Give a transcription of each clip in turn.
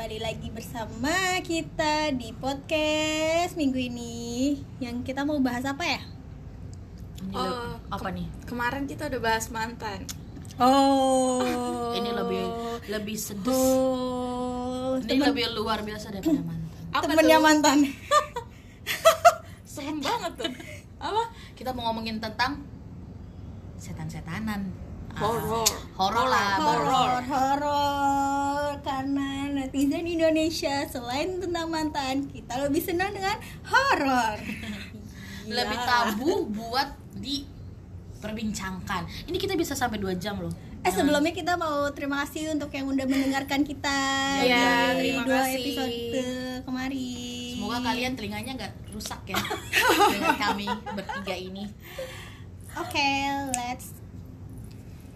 kembali lagi bersama kita di podcast minggu ini. Yang kita mau bahas apa ya? Oh, apa nih? Kemarin kita udah bahas mantan. Oh. Ini lebih lebih sedes. Oh, Ini temen, lebih luar biasa daripada mantan. Apa temennya tuh? mantan. Serem banget tuh. Apa? Kita mau ngomongin tentang setan-setanan. Ah, Horor. Horor lah, horor horor karena netizen Indonesia selain tentang mantan kita lebih senang dengan horor Lebih tabu buat diperbincangkan. Ini kita bisa sampai 2 jam loh. eh sebelumnya kita mau terima kasih untuk yang udah mendengarkan kita Iya, di terima dua kasih. episode kemarin Semoga kalian telinganya nggak rusak ya dengan kami bertiga ini. oke let's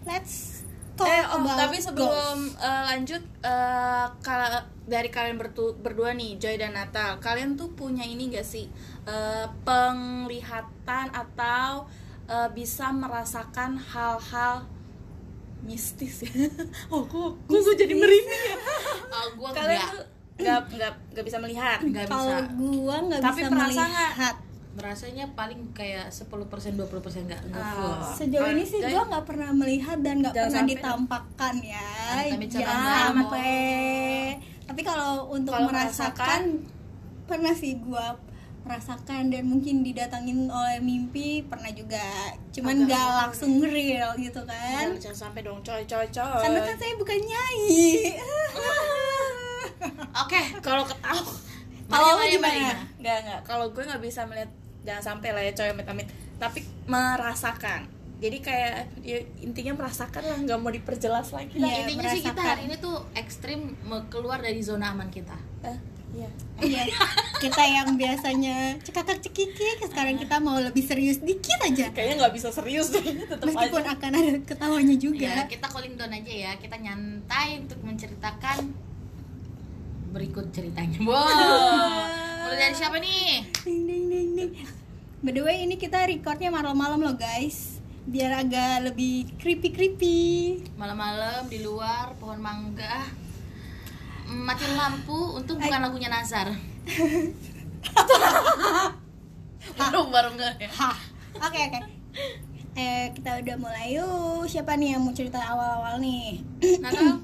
let's talk Eh, oh, about tapi sebelum eh, lanjut kal- dari kalian bertu- berdua nih, Joy dan Natal, kalian tuh punya ini gak sih eh, penglihatan atau eh, bisa merasakan hal-hal mistis ya? oh, kok, gue jadi merinding ya? Oh, gua Kalian nggak nggak nggak bisa melihat. nggak bisa. kalau gua nggak Tapi bisa nggak? melihat Rasanya paling kayak 10% 20% nggak nggak Ah. full. Sejauh ini sih Joy? gue nggak pernah melihat dan nggak pernah sampai ditampakkan ya. Jangan sampai. Tapi kalau untuk Kalau merasakan, pernah sih gue merasakan dan mungkin didatangin oleh mimpi pernah juga. Cuman Agak nggak langsung real gitu kan. Jangan, jangan sampai dong, coy coy coy. Karena kan saya bukan nyai. Oke, kalau ketawa Kalau gimana? Nggak nggak kalau gue nggak bisa melihat jangan sampai lah ya coy amit amit tapi merasakan. Jadi kayak ya, intinya merasakan lah nggak mau diperjelas lagi lah Iya, intinya sih kita merasakan. hari ini tuh ekstrim keluar dari zona aman kita. Eh, iya. Iya, kita yang biasanya cekakak cekikik, sekarang kita mau lebih serius dikit aja. kayaknya nggak bisa serius deh tetap Meskipun aja akan ada ketawanya juga. ya kita cooling down aja ya. Kita nyantai untuk menceritakan berikut ceritanya. Wow. Mulai dari siapa nih? Ding ding ding. By the way, ini kita recordnya malam-malam loh guys, biar agak lebih creepy creepy. malam-malam di luar pohon mangga Mm, matiin lampu untung bukan lagunya Nazar baru baru enggak ya Hah. Oke oke. Eh kita udah mulai yuk. Siapa nih yang mau cerita awal-awal nih? Natal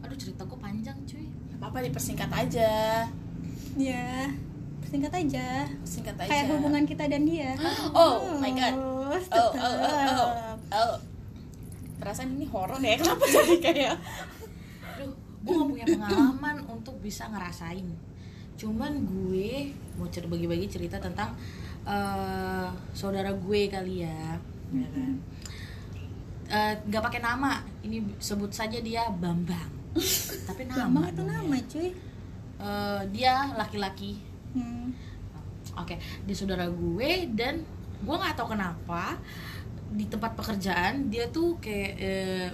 aduh cerita gue panjang cuy apa apa dipersingkat aja ya, singkat aja. singkat aja Kayak hubungan kita dan dia. oh my god Oh, oh oh oh oh, oh. perasaan ini horor ya kenapa jadi kayak aduh gue gak punya pengalaman untuk bisa ngerasain cuman gue mau cer bagi-bagi cerita tentang eh, saudara gue kali ya ya kan Eh, nggak pakai nama ini sebut saja dia Bambang tapi nama Lama itu dong ya. nama cuy. Eh, dia laki-laki Hmm. Oke, di saudara gue dan gue nggak tahu kenapa di tempat pekerjaan dia tuh kayak eh,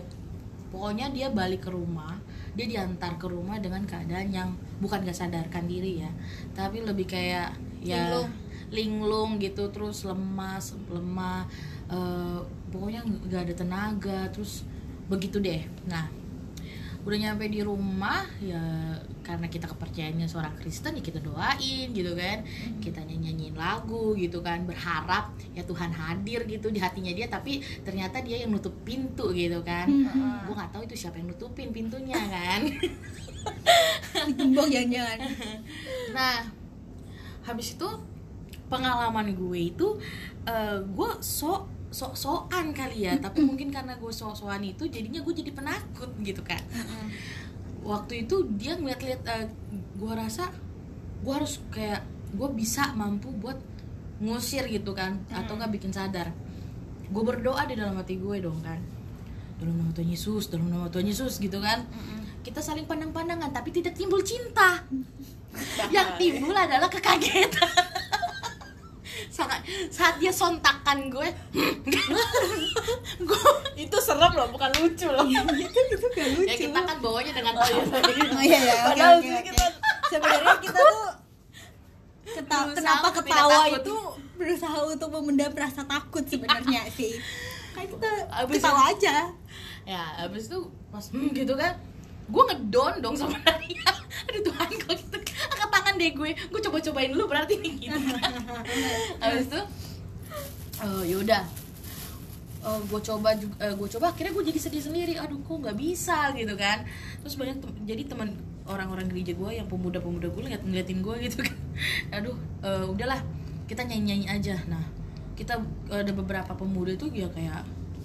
pokoknya dia balik ke rumah, dia diantar ke rumah dengan keadaan yang bukan gak sadarkan diri ya, tapi lebih kayak ya Linglung. linglung gitu terus lemas, lemah, eh, pokoknya nggak ada tenaga, terus begitu deh. Nah, udah nyampe di rumah ya karena kita kepercayaannya seorang Kristen ya kita doain gitu kan. Kita nyanyi nyanyiin lagu gitu kan berharap ya Tuhan hadir gitu di hatinya dia tapi ternyata dia yang nutup pintu gitu kan. Gue nggak tahu itu siapa yang nutupin pintunya kan. Digembok jangan-jangan. nah habis itu pengalaman gue itu eh, gue sok sok sokan kali ya tapi mungkin karena gue sok sokan itu jadinya gue jadi penakut gitu kan. Waktu itu dia ngeliat-liat eh, gue rasa gue harus kayak gue bisa mampu buat ngusir gitu kan atau nggak bikin sadar. Gue berdoa di dalam hati gue dong kan. Dalam nama Tuhan Yesus dalam nama Tuhan Yesus gitu kan. Kita saling pandang-pandangan tapi tidak timbul cinta. Yang timbul adalah kekagetan saat saat dia sontakan gue gue itu serem loh bukan lucu loh. Itu itu gak lucu ya kita kan bawanya dengan oh iya. ya oke Padahal oke sih oke. kita- sebenarnya kita tuh keta- Berusaha kenapa ketawa itu berusaha untuk memendam rasa takut sebenarnya sih. Kan kita Abis ketawa aja. Ya habis itu pas hmm, gitu kan gue ngedon dong sama dia aduh Tuhan kok gitu? Angkat tangan deh gue. Gue coba cobain dulu berarti nih gitu habis itu oh yaudah oh, gue coba juga gue coba akhirnya gue jadi sedih sendiri. Aduh kok nggak bisa gitu kan? Terus banyak tem- jadi teman orang-orang gereja gue yang pemuda-pemuda gue ngeliat ngeliatin gue gitu kan. Aduh eh, udahlah kita nyanyi-nyanyi aja. Nah kita eh, ada beberapa pemuda itu ya kayak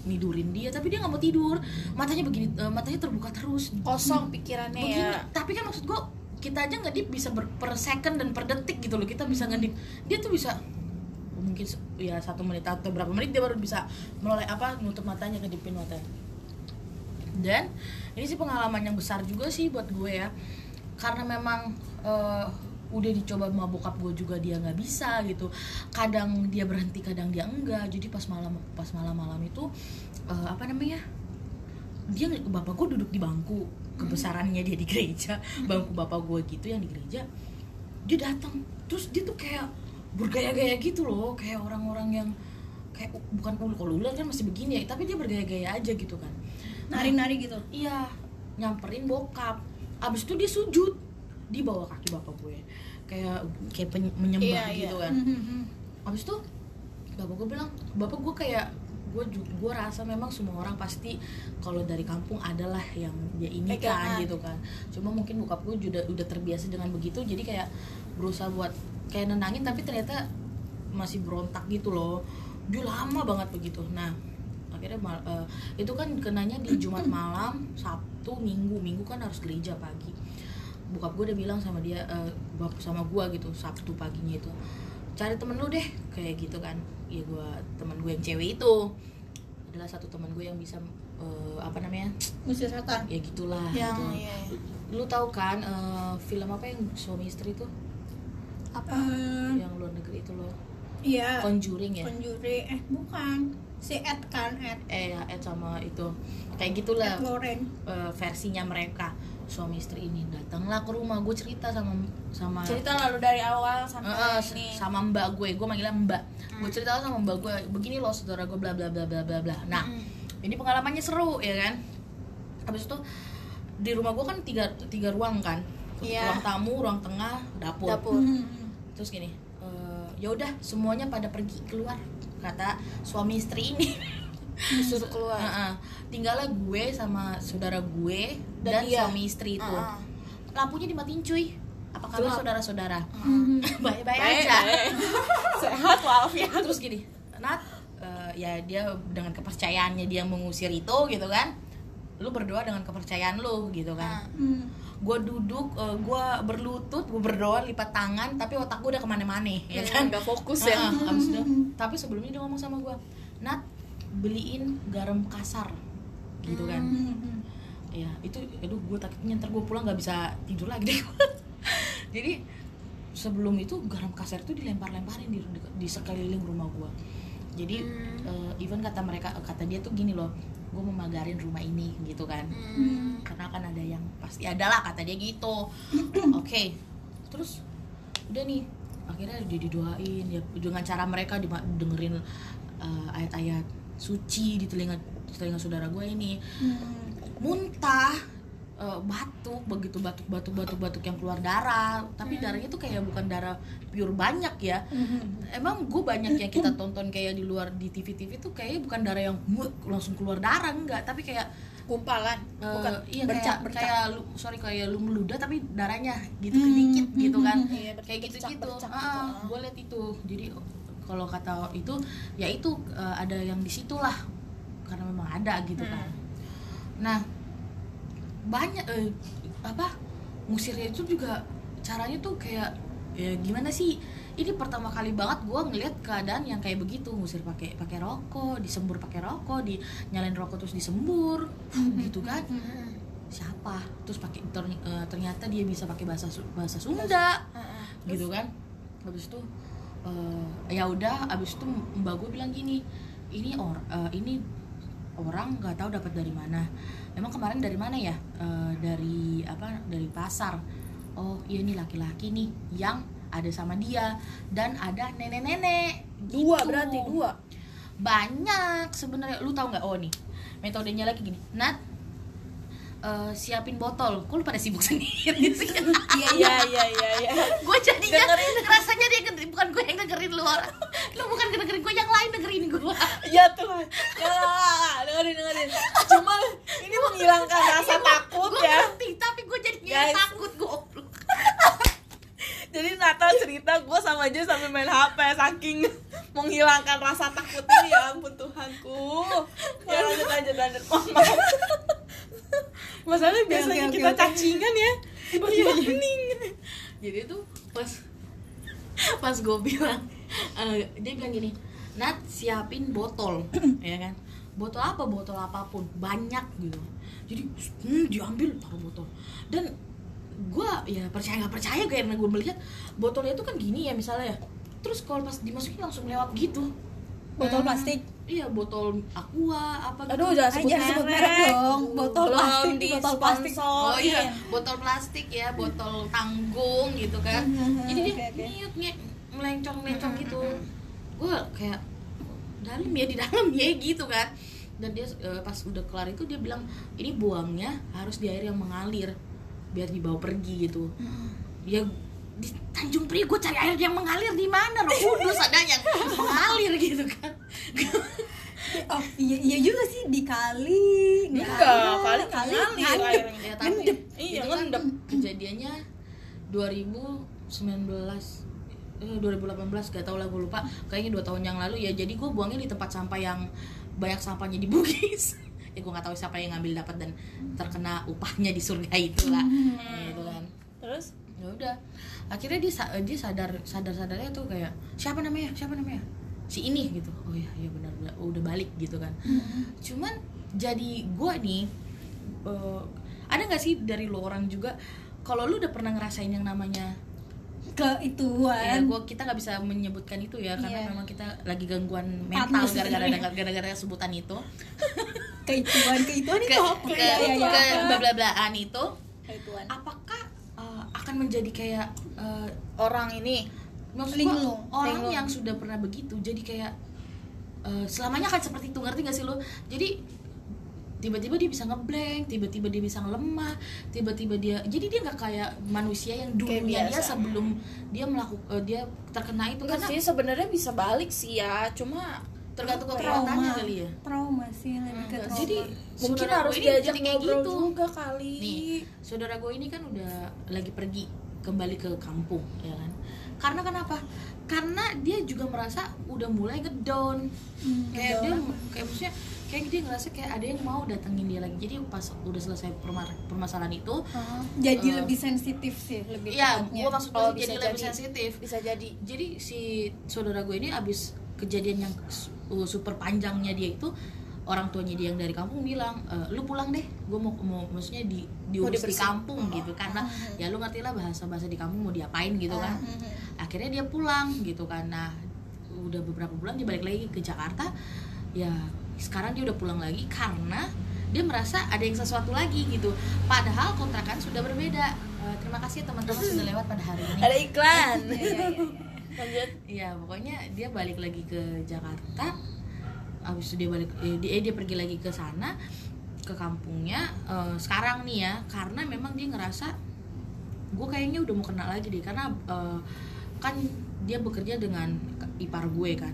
nidurin dia tapi dia nggak mau tidur. Matanya begini eh, matanya terbuka terus. Kosong pikirannya begini ya. tapi kan maksud gue kita aja ngedip bisa ber, per second dan per detik gitu loh kita bisa ngedip. Dia tuh bisa mungkin ya satu menit atau berapa menit dia baru bisa mulai apa nutup matanya ngedipin matanya dan ini sih pengalaman yang besar juga sih buat gue ya. Karena memang eh, udah dicoba sama bokap gue juga dia nggak bisa gitu. Kadang dia berhenti kadang dia enggak. Jadi pas malam pas malam malam itu eh, apa namanya dia bapak gue duduk di bangku. Kebesarannya dia di gereja. Bangku bapak gue gitu yang di gereja. Dia datang. Terus dia tuh kayak bergaya-gaya gitu loh. Kayak orang-orang yang kayak bukan ulu kalau ular kan masih begini ya. Tapi dia bergaya-gaya aja gitu kan. Nari-nari gitu? iya. Nyamperin bokap. Abis itu dia sujud. Di bawah kaki bapak gue kayak kayak pen- menyembah Iya, gitu iya. kan. Abis itu bapak gue bilang bapak gue kayak gue gue rasa memang semua orang pasti kalau dari kampung adalah yang dia ini kan gitu kan. Cuma mungkin bokap gue udah udah terbiasa dengan begitu jadi kayak berusaha buat kayak nenangin tapi ternyata masih berontak gitu loh. Dia lama banget begitu. Nah akhirnya mal- eh, itu kan kenanya di Jumat malam Sabtu Minggu. Minggu kan harus gereja pagi bokap gue udah bilang sama dia bap- sama gue gitu Sabtu paginya itu cari temen lu deh kayak gitu kan. Ya gue temen gue yang cewek itu adalah satu teman gue yang bisa eh, apa namanya musir setan. ya gitulah yang gitu. iya, iya. lu tahu kan eh, film apa yang suami istri itu? Apa? Yang luar negeri itu loh. Iya. Conjuring ya? Conjuring. Eh bukan. Si Ed kan Ed. Eh ya Ed sama itu. Kayak gitulah Ed eh, versinya mereka suami istri ini datanglah ke rumah gue cerita sama sama cerita lalu dari awal sampai eh, ini sama mbak gue gue manggilnya mbak gue Hmm. cerita sama mbak gue begini loh saudara gue bla bla bla bla bla bla nah Mm. ini pengalamannya seru ya kan habis itu di rumah gue kan tiga tiga ruang kan Iya. ruang tamu ruang tengah dapur, dapur Hmm. terus gini eh, ya udah semuanya pada pergi keluar kata suami istri ini disuruh keluar. Heeh. tinggallah gue sama saudara gue dan, Dan dia. suami istri itu. Heeh. lampunya dimatiin cuy. Apa kabar saudara-saudara? Hmm. baik-baik Baik, aja. Sehat walafiat. Terus gini Nat eh, ya dia dengan kepercayaannya dia mengusir itu gitu kan. Lu berdoa dengan kepercayaan lu gitu kan. Hmm. gue duduk gue berlutut gue berdoa lipat tangan tapi otak gue udah ke mana-mana ya kan? nggak fokus ya. Heeh, abis itu, tapi sebelumnya dia ngomong sama gue Nat beliin garam kasar gitu kan Hmm. ya itu aduh gue takutnya ntar gue pulang nggak bisa tidur lagi deh jadi sebelum itu garam kasar itu dilempar-lemparin di, di, di sekeliling rumah gue jadi Hmm. eh, even kata mereka kata dia tuh gini loh gue mau magarin rumah ini gitu kan Hmm. karena kan ada yang pasti ada lah kata dia gitu oke terus udah nih akhirnya dia didoain ya dengan cara mereka dengerin eh, ayat-ayat suci di telinga telinga saudara gue ini. Hmm. muntah eh, batuk begitu batuk batuk batuk batuk yang keluar darah. Tapi darahnya tuh kayak bukan darah pure banyak ya. Hmm. emang gue banyak yang kita tonton kayak di luar di TV TV tuh kayaknya bukan darah yang langsung keluar darah enggak. Tapi kayak kumpalan eh, bukan iya bercak kayak, bercak. kayak lu sorry kayak lu meludah tapi darahnya gitu sedikit gitu kan. Iya, ber- kayak gitu gitu bercak gitu, ah, ah. gue liat itu. Jadi kalau kata itu ya itu eh, ada yang di situ lah. Karena memang ada gitu kan. Nah banyak eh, apa ngusirnya itu juga caranya tuh kayak ya gimana sih? Ini pertama kali banget gue ngeliat keadaan yang kayak begitu. Ngusir pakai pakai rokok disembur pakai rokok di nyalain rokok terus disembur gitu kan. Siapa? Terus pakai eh, ternyata dia bisa pakai bahasa bahasa Sunda. Gitu kan. Habis itu eh, ya udah habis itu mbak gue bilang gini ini or eh, ini orang nggak tahu dapat dari mana. Emang kemarin dari mana ya? Eh, dari apa dari pasar. Oh iya ini laki-laki nih yang ada sama dia dan ada nenek-nenek. Dua gitu. berarti dua? Banyak sebenarnya. Lu tahu nggak? Oh nih metodenya lagi gini. Nat eh, siapin botol. Kok lu pada sibuk sendiri sih? Iya iya iya iya iya. Gue jadinya rasanya dia bukan gue yang dengerin lu orang lu bukan dengerin gue yang lain dengerin gue ya Tuhan ya dengerin dengerin. Cuma ini menghilangkan rasa takut gue ya. ngerti tapi gue jadinya Guys. takut goblok. Jadi Natal cerita gue sama aja sambil main HP saking menghilangkan rasa takut ini. Ya ampun Tuhanku. Ya lanjut lanjut lanjut. Mohon maaf masalahnya biasanya oke, kita oke. cacingan ya. Tiba-tiba hening jadi tuh pas pas gue bilang eh, dia bilang gini Nat siapin botol ya kan. Botol apa? Botol apa pun banyak gitu. Jadi hmm, diambil taruh botol. Dan gue ya percaya nggak percaya karena gue melihat botolnya itu kan gini ya misalnya. Ya terus kalau pas dimasukin langsung lewat gitu botol plastik iya botol aqua apa gitu aduh jangan sebut sebut merek dong botol Belum plastik di botol plastik Oh iya, sponsorin. botol plastik ya, botol tanggung gitu kan. Mhm, Jadi dia niut nge melencong melencong gitu. Gue kayak dalam ya di dalam ya gitu kan. Dan dia eh, pas udah kelar itu dia bilang ini buangnya harus di air yang mengalir biar dibawa pergi gitu. Ya di Tanjung Priok gue cari air yang mengalir di mana? Roh Kudus ada yang mengalir gitu kan. oh iya iya juga sih di kali. Nggak enggak kali. kali ngalir ya tapi Ngendep. Iya, itu kan? ngendep. kejadiannya 2019 eh, 2018 gak tau lah gue lupa. Kayaknya dua tahun yang lalu. Ya jadi gue buangnya di tempat sampah yang banyak sampahnya di Bugis ya gue nggak tahu siapa yang ngambil dapat dan terkena upahnya di surga itulah gitu kan ya udah. Akhirnya dia dia sadar sadar sadarnya tuh kayak siapa namanya? Siapa namanya? Si ini gitu. Oh ya ya benar benar. Oh, udah balik gitu kan. Cuman jadi gue nih eh, ada nggak sih dari lo orang juga kalau lu udah pernah ngerasain yang namanya ke ituan. Ya gua kita nggak bisa menyebutkan itu ya karena Iya. memang kita lagi gangguan mental gara-gara gara-gara sebutan itu. Keituan keituan ke itu apa? ke, ya ya ke ya bla bla blaan itu. Keituan. Apakah eh, akan menjadi kayak eh, orang ini maksud gua, Linglung. orang Linglung. yang sudah pernah begitu jadi kayak eh, selamanya akan seperti itu ngerti gak sih lo jadi tiba-tiba dia bisa ngeblank tiba-tiba dia bisa lemah tiba-tiba dia jadi dia nggak kayak manusia yang dulunya dia sebelum dia melakukan dia terkena itu Enggak karena sih sebenarnya bisa balik sih ya cuma tergantung ya? kekuatannya trauma kali ya. Trauma sih lebih ke Enggak, trauma. Jadi mungkin harus diajak jadi kayak gitu. juga kali. Nih saudara gue ini kan udah lagi pergi kembali ke kampung ya kan? Karena kenapa? Karena dia juga merasa udah mulai ngedown. Hmm, kayak dia kayak maksudnya kayak dia ngerasa kayak ada yang mau datengin dia lagi. Jadi pas udah selesai perma- permasalahan itu Ah, jadi Eh, lebih sensitif sih lebih ya tepatnya. gue maksud gue Oh, bisa jadi lebih jadi. sensitif. Bisa jadi. Jadi si saudara gue ini abis kejadian yang uh, super panjangnya dia itu orang tuanya dia yang dari kampung bilang "E, lu pulang deh gue mau mau maksudnya di diurus di kampung gitu karena ya lu ngerti lah bahasa bahasa di kampung mau diapain gitu kan. Mhm. akhirnya dia pulang gitu nah udah beberapa bulan dia balik lagi ke Jakarta. Ya sekarang dia udah pulang lagi karena dia merasa ada yang sesuatu lagi gitu. Padahal kontrakan sudah berbeda. Eh, terima kasih teman-teman sudah lewat pada hari ini. Ada iklan. Iya, iya, iya. Lanjut. Iya, pokoknya dia balik lagi ke Jakarta. Habis itu dia balik eh, dia, eh, dia pergi lagi ke sana ke kampungnya. Eh, sekarang nih ya karena memang dia ngerasa gue kayaknya udah mau kenal lagi deh karena eh, kan dia bekerja dengan ipar gue kan.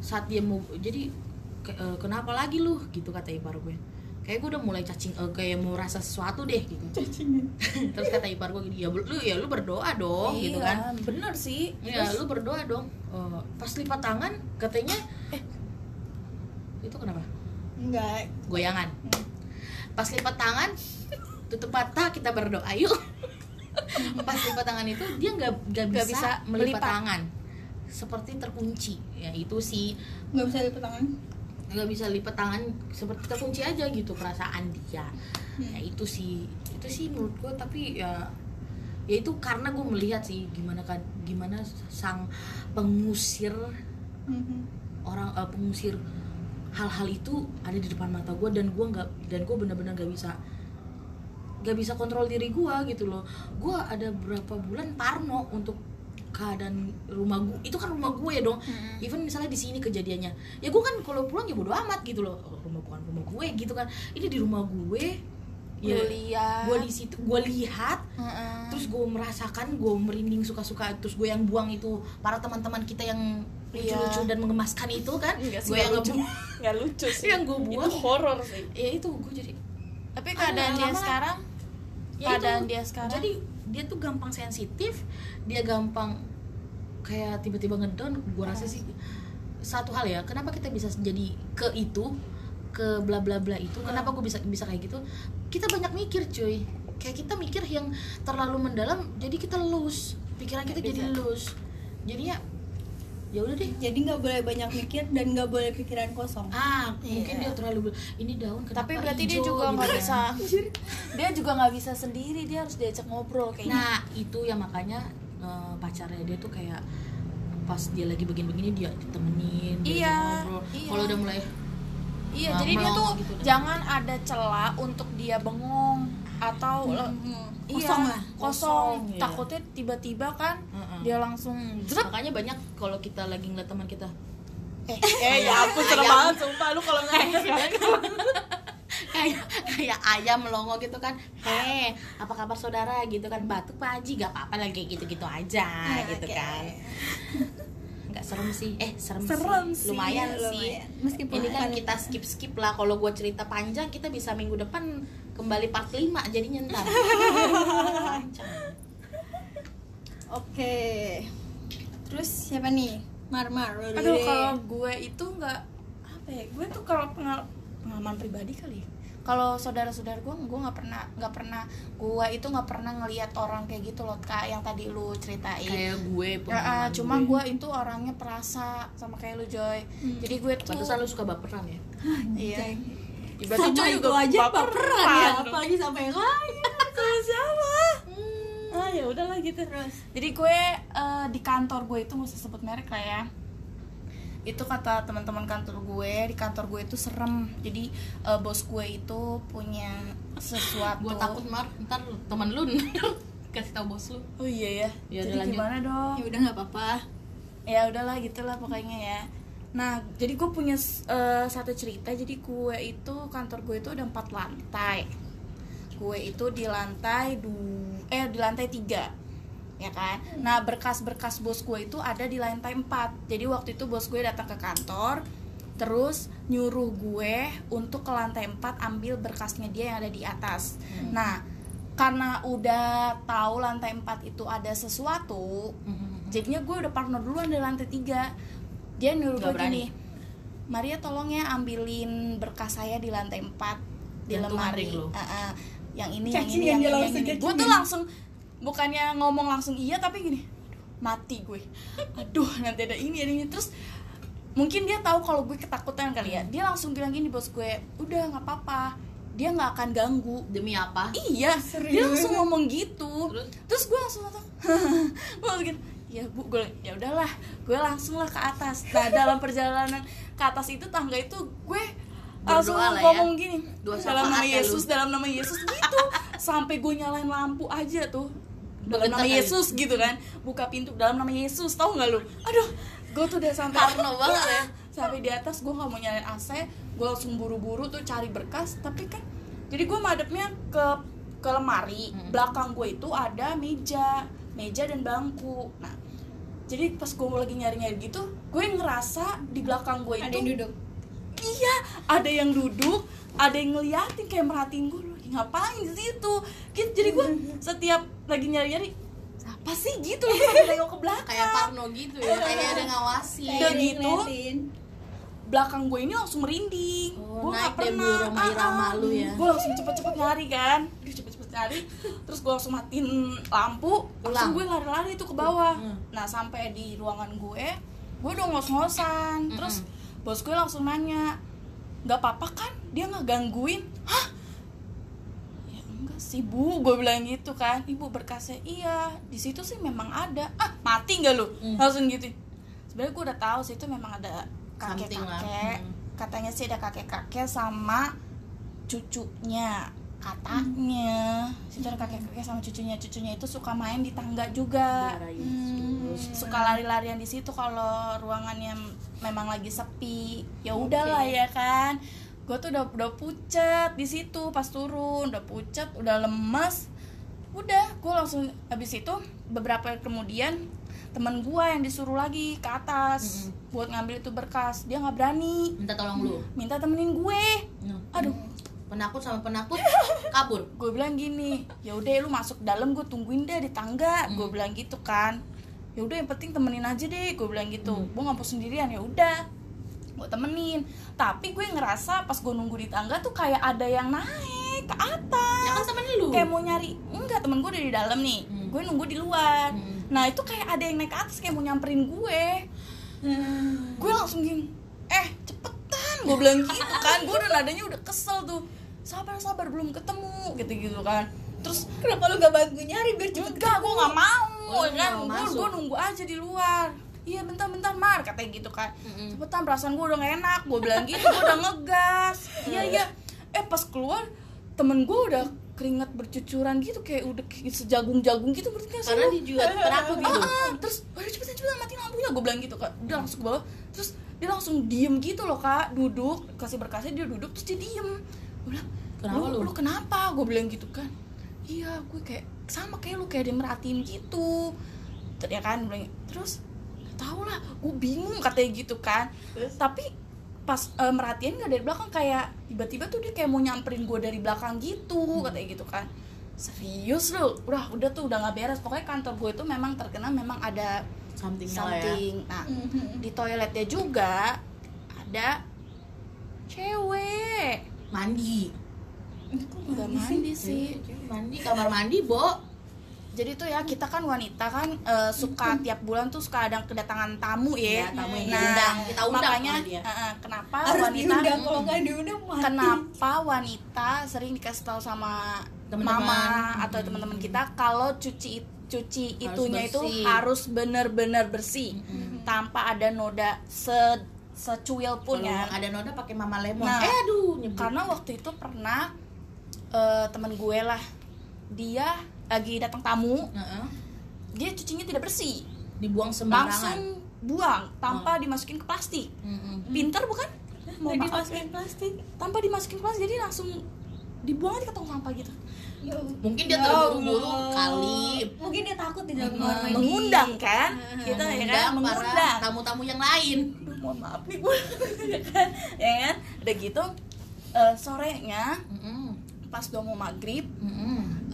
Saat dia mau jadi ke- eh, kenapa lagi lu? Gitu kata ipar gue kayak gue udah mulai cacing eh, kayak mau rasa sesuatu deh gitu terus kata ipar gue gini ya lu ya lu berdoa dong gitu kan Iya, bener sih Ya, lu berdoa dong. Eh, pas lipat tangan katanya eh itu kenapa? enggak Goyangan. Pas lipat tangan tutup mata kita berdoa yuk. pas lipat tangan itu dia nggak nggak bisa, bisa melipat melipat. tangan. seperti terkunci ya itu sih nggak bisa lipat tangan nggak bisa lipat tangan seperti terkunci aja gitu perasaan dia Hmm. ya itu sih itu sih menurut gue tapi ya ya itu karena gue melihat sih gimana kan gimana sang pengusir Mhm. orang eh, pengusir hal-hal itu ada di depan mata gue dan gue nggak dan gue benar-benar nggak bisa nggak bisa kontrol diri gue gitu loh gue ada berapa bulan parno untuk keadaan rumah gue itu kan rumah gue ya dong. Mm-mm. even misalnya di sini kejadiannya. Ya gue kan kalau pulang ya bodo amat gitu loh. Oh, rumah bukan rumah gue gitu kan. Ini di rumah gue. Ya lihat. gue di situ gue lihat. Heeh. terus gue merasakan gue merinding suka-suka. Terus gue yang buang itu para teman-teman kita yang Iya. lucu-lucu dan mengemaskan itu kan. Gue yang lucu. nggak lucu sih. Yang gue buang. itu horor sih. Ya itu gue jadi tapi Aduh, keadaan dia lama-lama- sekarang ya keadaan itu. dia sekarang. Jadi dia tuh gampang sensitif dia gampang kayak tiba-tiba ngedown gue rasa sih satu hal ya kenapa kita bisa jadi ke itu ke bla bla bla itu kenapa gue bisa bisa kayak gitu? Kita banyak mikir cuy. Kayak kita mikir yang terlalu mendalam jadi kita lose. Pikiran kita jadi bisa. lose. Jadinya ya udah deh jadi nggak boleh banyak mikir dan nggak boleh pikiran kosong. Ah mungkin dia terlalu ini daun kenapa tapi berarti dia hijau juga gitu nggak kan. bisa dia juga nggak bisa sendiri dia harus diajak ngobrol kayaknya Nah itu ya makanya eh, pacarnya dia tuh kayak pas dia lagi begini-begini dia ditemenin, dia Iya, ngobrol. iya. Kalau udah mulai iya Nah, jadi dia tuh gitu jangan ada celah untuk dia bengong atau Mhm. Iya, kosong lah kosong, Kosong, iya. takutnya tiba-tiba kan Heeh. dia langsung zrep makanya banyak kalau kita lagi ngeliat teman kita eh, eh ya ampun serem banget sumpah lu kalau ngeliat kayak kayak ayam melongo gitu kan heh apa kabar saudara gitu kan batuk pak Haji gak apa-apa lagi gitu-gitu aja Ah, gitu oke. kan nggak serem sih eh serem, Serem sih. sih, lumayan, lumayan. sih Meskipun ini kan kita skip skip lah kalau gue cerita panjang kita bisa minggu depan kembali part 5 jadinya ntar. Oke. Terus siapa nih? Marmar. Lu dulu aduh kalau gue itu nggak apa ya gue tuh kalau pengal- pengalaman pribadi kali ya. Kalau saudara-saudara gue gue nggak pernah nggak pernah gue itu nggak pernah ngelihat orang kayak gitu loh kak yang tadi lu ceritain. Kayak gue Ya, cuma gue. gue itu orangnya perasa sama kayak lu Joy. Jadi gue tuh Pantesan lu suka baperan ya? Iya Berarti sama itu juga aja baperan baperan ya apalagi sampai yang lain. Sama siapa? Ah ya udahlah gitu. Terus? Jadi gue eh, di kantor gue itu nggak usah sebut merek lah ya. Itu kata teman-teman kantor gue di kantor gue itu serem. Jadi eh, bos gue itu punya sesuatu. Gue takut mar. Ntar teman lu kasih tau bos lu. Oh iya ya. Ya jadi gimana dong? Ya udah nggak apa-apa. Ya udahlah gitulah pokoknya ya nah jadi gue punya eh, satu cerita. Jadi gue itu kantor gue itu ada empat lantai. Gue itu di lantai du eh di lantai tiga ya kan? Nah berkas-berkas bos gue itu ada di lantai 4 jadi waktu itu bos gue datang ke kantor terus nyuruh gue untuk ke lantai 4 ambil berkasnya dia yang ada di atas. Nah karena udah tahu lantai 4 itu ada sesuatu jadinya gue udah parno duluan di lantai tiga dia nyuruh gue gini Maria tolong ya ambilin berkas saya di lantai 4 di Jantungan lemari. Ah, ah. yang ini yang ini yang dia ini yang langsung ini gue tuh langsung bukannya ngomong langsung iya tapi gini mati gue. Aduh nanti ada ini ada ini. Terus mungkin dia tahu kalau gue ketakutan kali ya. Dia langsung bilang gini bos gue udah nggak apa-apa. Dia nggak akan ganggu. Demi apa? Iya dia Serius? langsung ngomong gitu. Terus? terus gue langsung langsung gue gitu ya bu gue ya udahlah gue langsung lah ke atas nah dalam perjalanan ke atas itu tangga itu gue langsung ya. ngomong gini Doa dalam nama ya lu. Yesus dalam nama Yesus gitu sampai gue nyalain lampu aja tuh dalam nama. Yesus gitu kan buka pintu dalam nama Yesus tahu nggak lu aduh gue tuh udah sampai Parno banget ya. sampai di atas gue nggak mau nyalain AC gue langsung buru-buru tuh cari berkas tapi kan jadi gue madepnya ke ke lemari belakang gue itu ada meja meja dan bangku. Nah jadi pas gue lagi nyari-nyari gitu gue ngerasa di belakang gue itu ada yang duduk? Iya ada yang duduk ada yang ngeliatin kayak merhatiin gue "Lu lagi ngapain di situ? Gitu. Jadi gue setiap lagi nyari-nyari apa sih? Gitu. Loh nengok ke belakang. Kayak Parno gitu ya kayak ada ngawasi Udah Kayak gitu. ngeliatin. belakang gue ini langsung merinding. Oh, gue Bu Roma Irama lu ya. gue langsung cepet-cepet nyari kan. Cepet-cepet nyari terus gue langsung matiin lampu langsung gue lari-lari tuh ke bawah. Hmm. nah sampai di ruangan gue gue udah ngos-ngosan. Terus bos gue langsung nanya nggak apa-apa kan? Dia nggak gangguin? Hah? Ya enggak sih bu. Gue bilang gitu kan ibu berkasnya iya di situ sih memang ada. Ah mati nggak lu? Hmm. langsung gitu. Sebenarnya gue udah tahu sih itu memang ada kakek kakek Hmm. katanya sih ada kakek kakek sama cucunya katanya. Ada kakek kakek sama cucunya. Cucunya itu suka main di tangga juga. Darah Yesus. suka lari-larian di situ kalau ruangannya memang lagi sepi. Ya udahlah ya kan? Gue tuh udah udah pucet di situ pas turun. Udah pucet udah lemes. Udah gue langsung habis itu beberapa hari kemudian teman gue yang disuruh lagi ke atas buat ngambil itu berkas. Dia nggak berani. Minta tolong lu? Minta temenin gue. Nah, aduh penakut sama penakut kabur. Gue bilang gini ya udah lu masuk dalam gue tungguin deh di tangga. Gue bilang gitu kan. Ya udah yang penting temenin aja deh gue bilang gitu. Gue nggak mau sendirian. Ya udah gue temenin. Tapi gue ngerasa pas gue nunggu di tangga tuh kayak ada yang naik ke atas. Ya kan temen lu? Kayak mau nyari enggak temen gue udah di dalam nih. Hmm. gue nunggu di luar. Hmm. nah itu kayak ada yang naik ke atas kayak mau nyamperin gue. Gue langsung gini eh cepetan. Gue bilang gitu kan. Gue udah nadanya udah kesel tuh sabar sabar belum ketemu gitu gitu kan. Terus Kenapa lu gak bantu nyari biar cepet enggak gue nggak mau Oh, ya lu kan gue nunggu aja di luar. Iya bentar bentar mar katanya gitu kan. Mm-mm. cepetan perasaan gue udah gak enak. Gue bilang gitu gue udah ngegas. Iya iya. Eh pas keluar temen gue udah keringat bercucuran gitu kayak udah kayak sejagung-jagung gitu berarti kan karena dia juga penakut gitu. Ah, terus ayo cepetan cepetan matiin lampunya. Gue bilang gitu kak. Dia langsung ke bawah. Terus dia langsung diem gitu loh kak. Duduk kasih berkasnya dia duduk terus dia diem gue bilang Kenapa lu? lu kenapa? Gue bilang gitu kan. Iya gue kayak sama kayak lu kayak dia merhatiin gitu. Ya kan? Bilang, terus? Gak tau lah gue bingung katanya gitu kan. Tapi pas eh, merhatiin gak dari belakang kayak tiba-tiba tuh dia kayak mau nyamperin gue dari belakang gitu katanya gitu kan. Serius lu? Udah udah tuh udah nggak beres. Pokoknya kantor gue itu memang terkenal memang ada something ya. something. Nah Mhm. di toiletnya juga ada cewek mandi. Nggak mandi sih? Mandi kamar mandi bo. Jadi tuh ya kita kan wanita kan eh, suka tiap bulan tuh suka ada kedatangan tamu ya, Iya, tamu yang nah diundang. Kita undang makanya eh, kenapa Harus wanita diundang kalau nggak diundang mati. kenapa wanita sering dikasih tahu sama Teman-teman. mama atau teman-teman kita kalau cuci cuci Harus itunya itu bersih. harus benar-benar bersih tanpa ada noda se secuil pun ya. ada noda pakai mama lemon. Nah, eh aduh nyebut. karena waktu itu pernah eh, temen gue lah dia lagi datang tamu Heeh. dia cucinya tidak bersih. Dibuang sembarangan. Langsung buang tanpa dimasukin ke plastik. Mm-mm. pinter bukan? Mau dimasukin plastik. Tanpa dimasukin ke plastik jadi langsung dibuang aja ke tong sampah gitu mungkin dia Ya terburu-buru kali. Mungkin dia takut di dalam kamar mandi. Mengundang kan? Kita ya kan? mengundang. tamu-tamu yang lain. Aduh, mohon maaf nih gue ya kan? Ya kan? Udah gitu eh, sorenya pas udah mau maghrib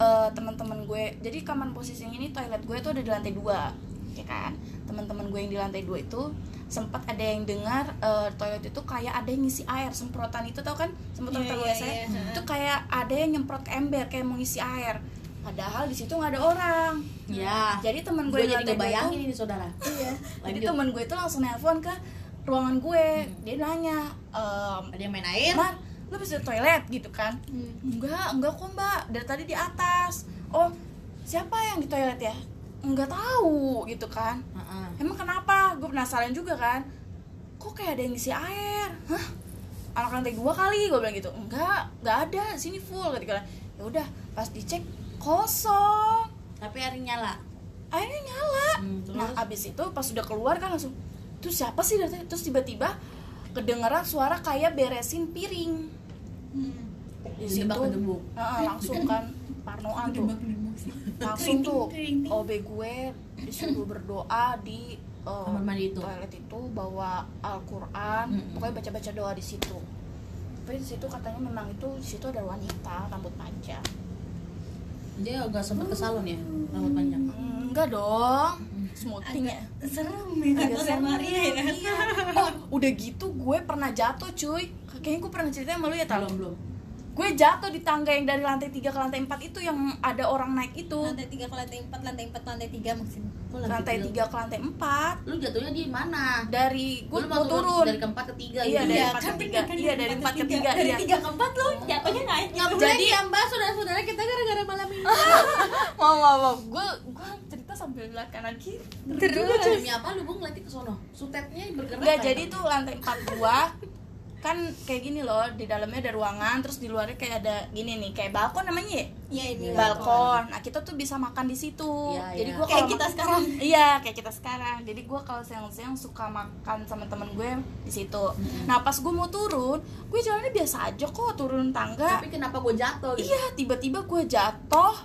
eh, teman-teman gue jadi kamar posisinya ini toilet gue tuh ada di lantai dua ya kan? Teman-teman gue yang di lantai dua itu sempat ada yang dengar eh, toilet itu kayak ada yang ngisi air semprotan itu tau kan? Semprotan yeah, iya, saya iya. itu kayak ada yang nyemprot ke ember kayak mau ngisi air. Padahal di situ nggak ada orang. Ya jadi teman gue gue di jadi itu- ini saudara. Iya. Jadi teman gue itu langsung nelpon ke ruangan gue. Dia nanya ehm, ada yang main air? Mar, lu bisa toilet? gitu kan. Hmm. enggak enggak kok mbak. Dari tadi di atas. Oh siapa yang di toilet ya enggak tahu gitu kan. Heeh. emang kenapa? Gue penasaran juga kan. Kok kayak ada yang ngisi air? Hah? Anak lantai dua kali gue bilang gitu. Enggak enggak ada. Sini full gitu kan. Ya udah pas dicek kosong. Tapi air nyala? Airnya nyala. Hmm, terus? nah abis itu pas udah keluar kan langsung tuh siapa sih dari tadi?" terus tiba-tiba kedengeran suara kayak beresin piring. Hmm. di gedebuk. Heeh, langsung kan parnoan tuh langsung tuh OB gue disuruh berdoa di Kamar mandi itu. toilet itu bawa Al-Quran. Mm-mm. pokoknya baca-baca doa di situ. Tapi di situ katanya memang itu di situ ada wanita rambut panjang. Dia agak sempat ke salon ya rambut panjang? Hmm, enggak dong. Smoothing ya? Serem ya Agak serem. Maria ya. Iya. Oh, udah gitu gue pernah jatuh cuy. Kayaknya gue pernah cerita sama lu ya belum Tal belum Gue jatuh di tangga yang dari lantai 3 ke lantai 4 itu yang ada orang naik itu. Lantai tiga ke lantai empat lantai empat lantai tiga maksudnya Kok lantai Lantai tiga? 3 ke lantai 4 lu jatuhnya di mana? Dari, gue Lu mau turun. dari keempat ke tiga Iya, gitu. dari Iya, empat kan ke bener tiga. kan, Iya, dari empat ke tiga, dari iya. tiga ke empat lu jatuhnya naik Nggak Jadi- ya mbak? Saudara-saudara kita gara-gara malam ini. Mau, mau, mau. Gue gue cerita sambil lihat kanan kiri terus. Demi apa lu gue ngeliatin ke sono? Sutetnya bergerak Enggak, kayak jadi tuh lantai 4 gua kan kayak gini loh di dalamnya ada ruangan terus di luarnya kayak ada gini nih kayak balkon namanya ya? Ya ini balkon. Nah kita tuh bisa makan di situ. Iya, jadi iya. gua Kayak kita sekarang. iya kayak kita sekarang. Jadi gua kalau siang-siang suka makan sama temen gue di situ. Nah pas gua mau turun gue jalannya biasa aja kok turun tangga. Tapi kenapa gue jatuh gitu? iya tiba-tiba gue jatuh.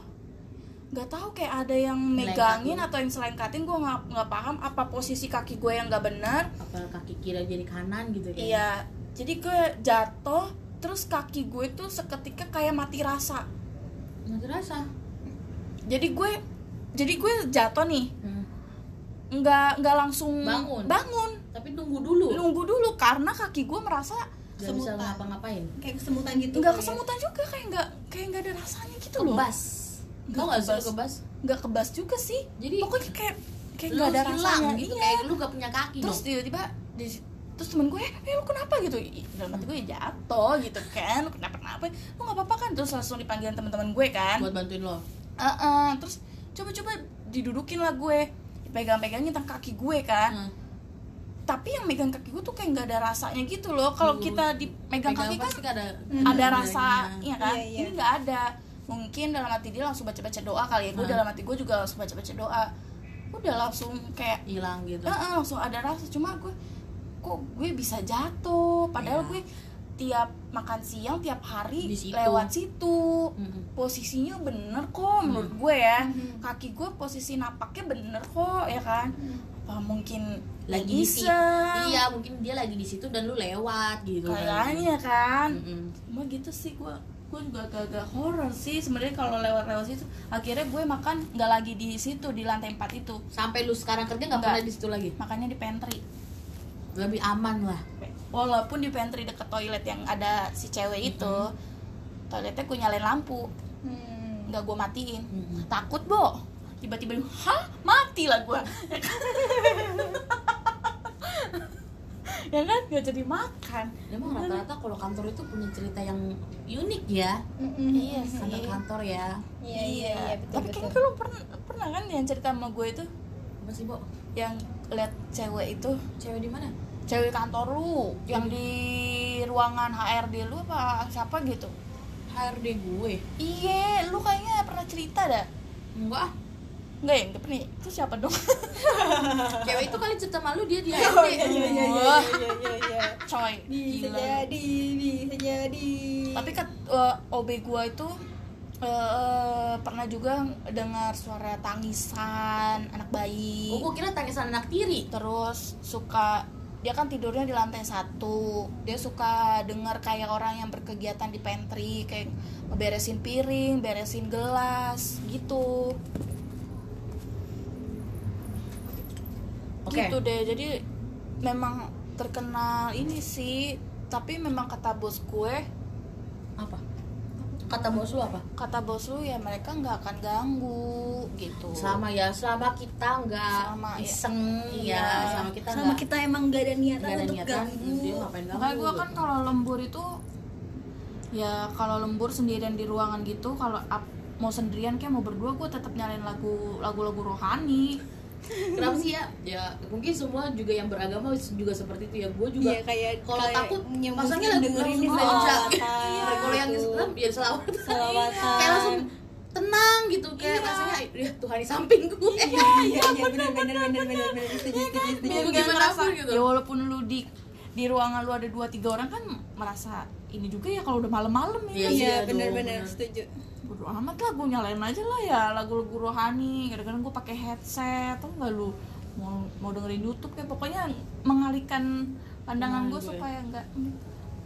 Nggak tahu kayak ada yang megangin atau yang selengkatin gue nggak nggak paham apa posisi kaki gue yang nggak benar. Apa kaki kiri jadi kanan gitu kayak Iya, jadi gue jatuh, terus kaki gue tuh seketika kayak mati rasa. Nggak terasa Jadi gue, jadi gue jatuh nih, hmm. nggak nggak langsung Bangun. bangun, Tapi tunggu dulu nunggu dulu karena kaki gue merasa Gak bisa Semutan. ngapa-ngapain kayak kesemutan gitu nggak ya. kesemutan juga, kayak nggak kayak nggak ada rasanya gitu loh. Kebas Nggak Tau gak sih kebas. kebas? Nggak kebas juga sih. Jadi Pokoknya kayak kayak nggak ada rasanya gitu Iya. Kayak lu gak punya kaki terus tiba-tiba di terus temen gue eh lu kenapa? Gitu. Dalam hati gue ya jatuh gitu kan. Lu kenapa kenapa? Lu nggak apa-apa kan. Terus langsung dipanggilin teman-teman gue kan. Buat bantuin lo? Heeh, terus coba-coba didudukin lah gue. Pegang-pegangin tentang kaki gue kan. Hmm. tapi yang megang kaki gue tuh kayak nggak ada rasanya gitu loh. Kalau Lu kita di megang kaki kan pasti ada Hmm. ada rasa iya kan? Iya, iya. ini nggak ada. Mungkin dalam hati dia langsung baca-baca doa kali ya. Gue Hmm. dalam hati gue juga langsung baca-baca doa. Udah langsung kayak hilang gitu. Heeh, langsung ada rasa. Cuma gue kok gue bisa jatuh? Padahal Iya. gue tiap makan siang tiap hari Di situ. lewat situ. Posisinya bener kok menurut gue ya. Hmm. kaki gue posisi napaknya bener kok ya kan? Apa mungkin lagi di situ iya mungkin dia lagi di situ dan lu lewat gitu. Kayaknya kan. Mm-mm. cuma gitu sih gue gue juga agak-agak horror sih sebenarnya kalau lewat-lewat situ. Akhirnya gue makan nggak lagi di situ di lantai 4 itu. Sampai lu sekarang kerja nggak pernah di situ lagi? Makannya di pantry lebih aman lah. Walaupun di pantry deket toilet yang ada si cewek itu toiletnya gue nyalain lampu. Hmm. nggak gue matiin. Mm-mm. takut bo. Tiba-tiba hah? Mati lah gue ya kan? Gak jadi makan. Emang rata-rata kalau kantor itu punya cerita yang unik ya? Mm-mm. Iya sih. kantor-kantor ya. Iya iya iya betul tapi betul. kayaknya lu pernah pernah kan yang cerita sama gue itu apa sih bo? Yang lihat cewek itu. Cewek di mana? Cewek kantor lu yang di ruangan HRD lu apa siapa gitu? HRD gue. Iya lu kayaknya pernah cerita dah. Enggak. Ah. enggak ya? Enggak pernah. Ya? itu siapa dong? Cewek itu kali cerita malu dia di oh HRD iya iya iya Wah. iya iya iya. Coy bisa gila. jadi bisa jadi. Tapi kan eh, OB gua itu eh, pernah juga dengar suara tangisan anak bayi. Oh gue kira tangisan anak tiri. Terus suka dia kan tidurnya di lantai satu. Dia suka dengar kayak orang yang berkegiatan di pantry kayak beresin piring beresin gelas gitu. Oke. gitu deh. Jadi memang terkenal ini sih. Tapi memang kata bos gue kata bos lu apa kata bos lu ya mereka nggak akan ganggu gitu selama ya selama kita nggak ya. iseng Iya. ya selama kita sama nggak kita emang gak ada niatan nggak ada untuk niatan ganggu dia ngapain ganggu Makanya gue kan gitu. kalau lembur itu ya kalau lembur sendirian di ruangan gitu kalau mau sendirian kayak mau berdua gue tetap nyalain lagu lagu-lagu rohani kenapa sih ya ya mungkin semua juga yang beragama juga seperti itu ya gue juga Iya kayak kalau takut masangnya lagu dengerin selawatan Iya, kalau yang gitu. Islam ya selawat Selawatan. kayak langsung tenang gitu kayak Iya. rasanya ya Tuhan di samping gue iya iya iya benar benar benar benar benar setuju setuju setuju Biar Biar gimana ngerasa, pun gitu. ya walaupun lu di di ruangan lu ada dua tiga orang kan merasa ini juga ya kalau udah malam-malam Iya ya iya benar benar. setuju bodo amat lah gue nyalain aja lah ya lagu-lagu rohani. Kadang-kadang gue pakai headset atau enggak lu? Mau mau dengerin YouTube kayak pokoknya mengalihkan pandangan gue Nah, gue. supaya enggak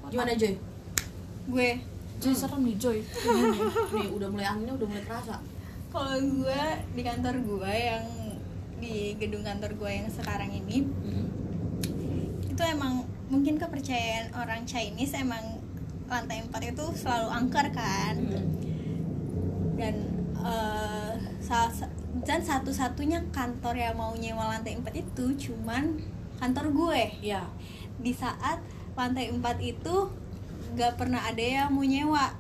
gimana Joy? Gue. Joy serem nih Joy. Nih udah mulai anginnya udah mulai terasa kalau gue di kantor gue yang di gedung kantor gue yang sekarang ini Mm. itu emang mungkin kepercayaan orang Chinese emang lantai 4 itu selalu angker kan. Mm. Dan salah sa- dan satu-satunya kantor yang mau nyewa lantai 4 itu cuman kantor gue. Ya di saat lantai 4 itu gak pernah ada yang mau nyewa.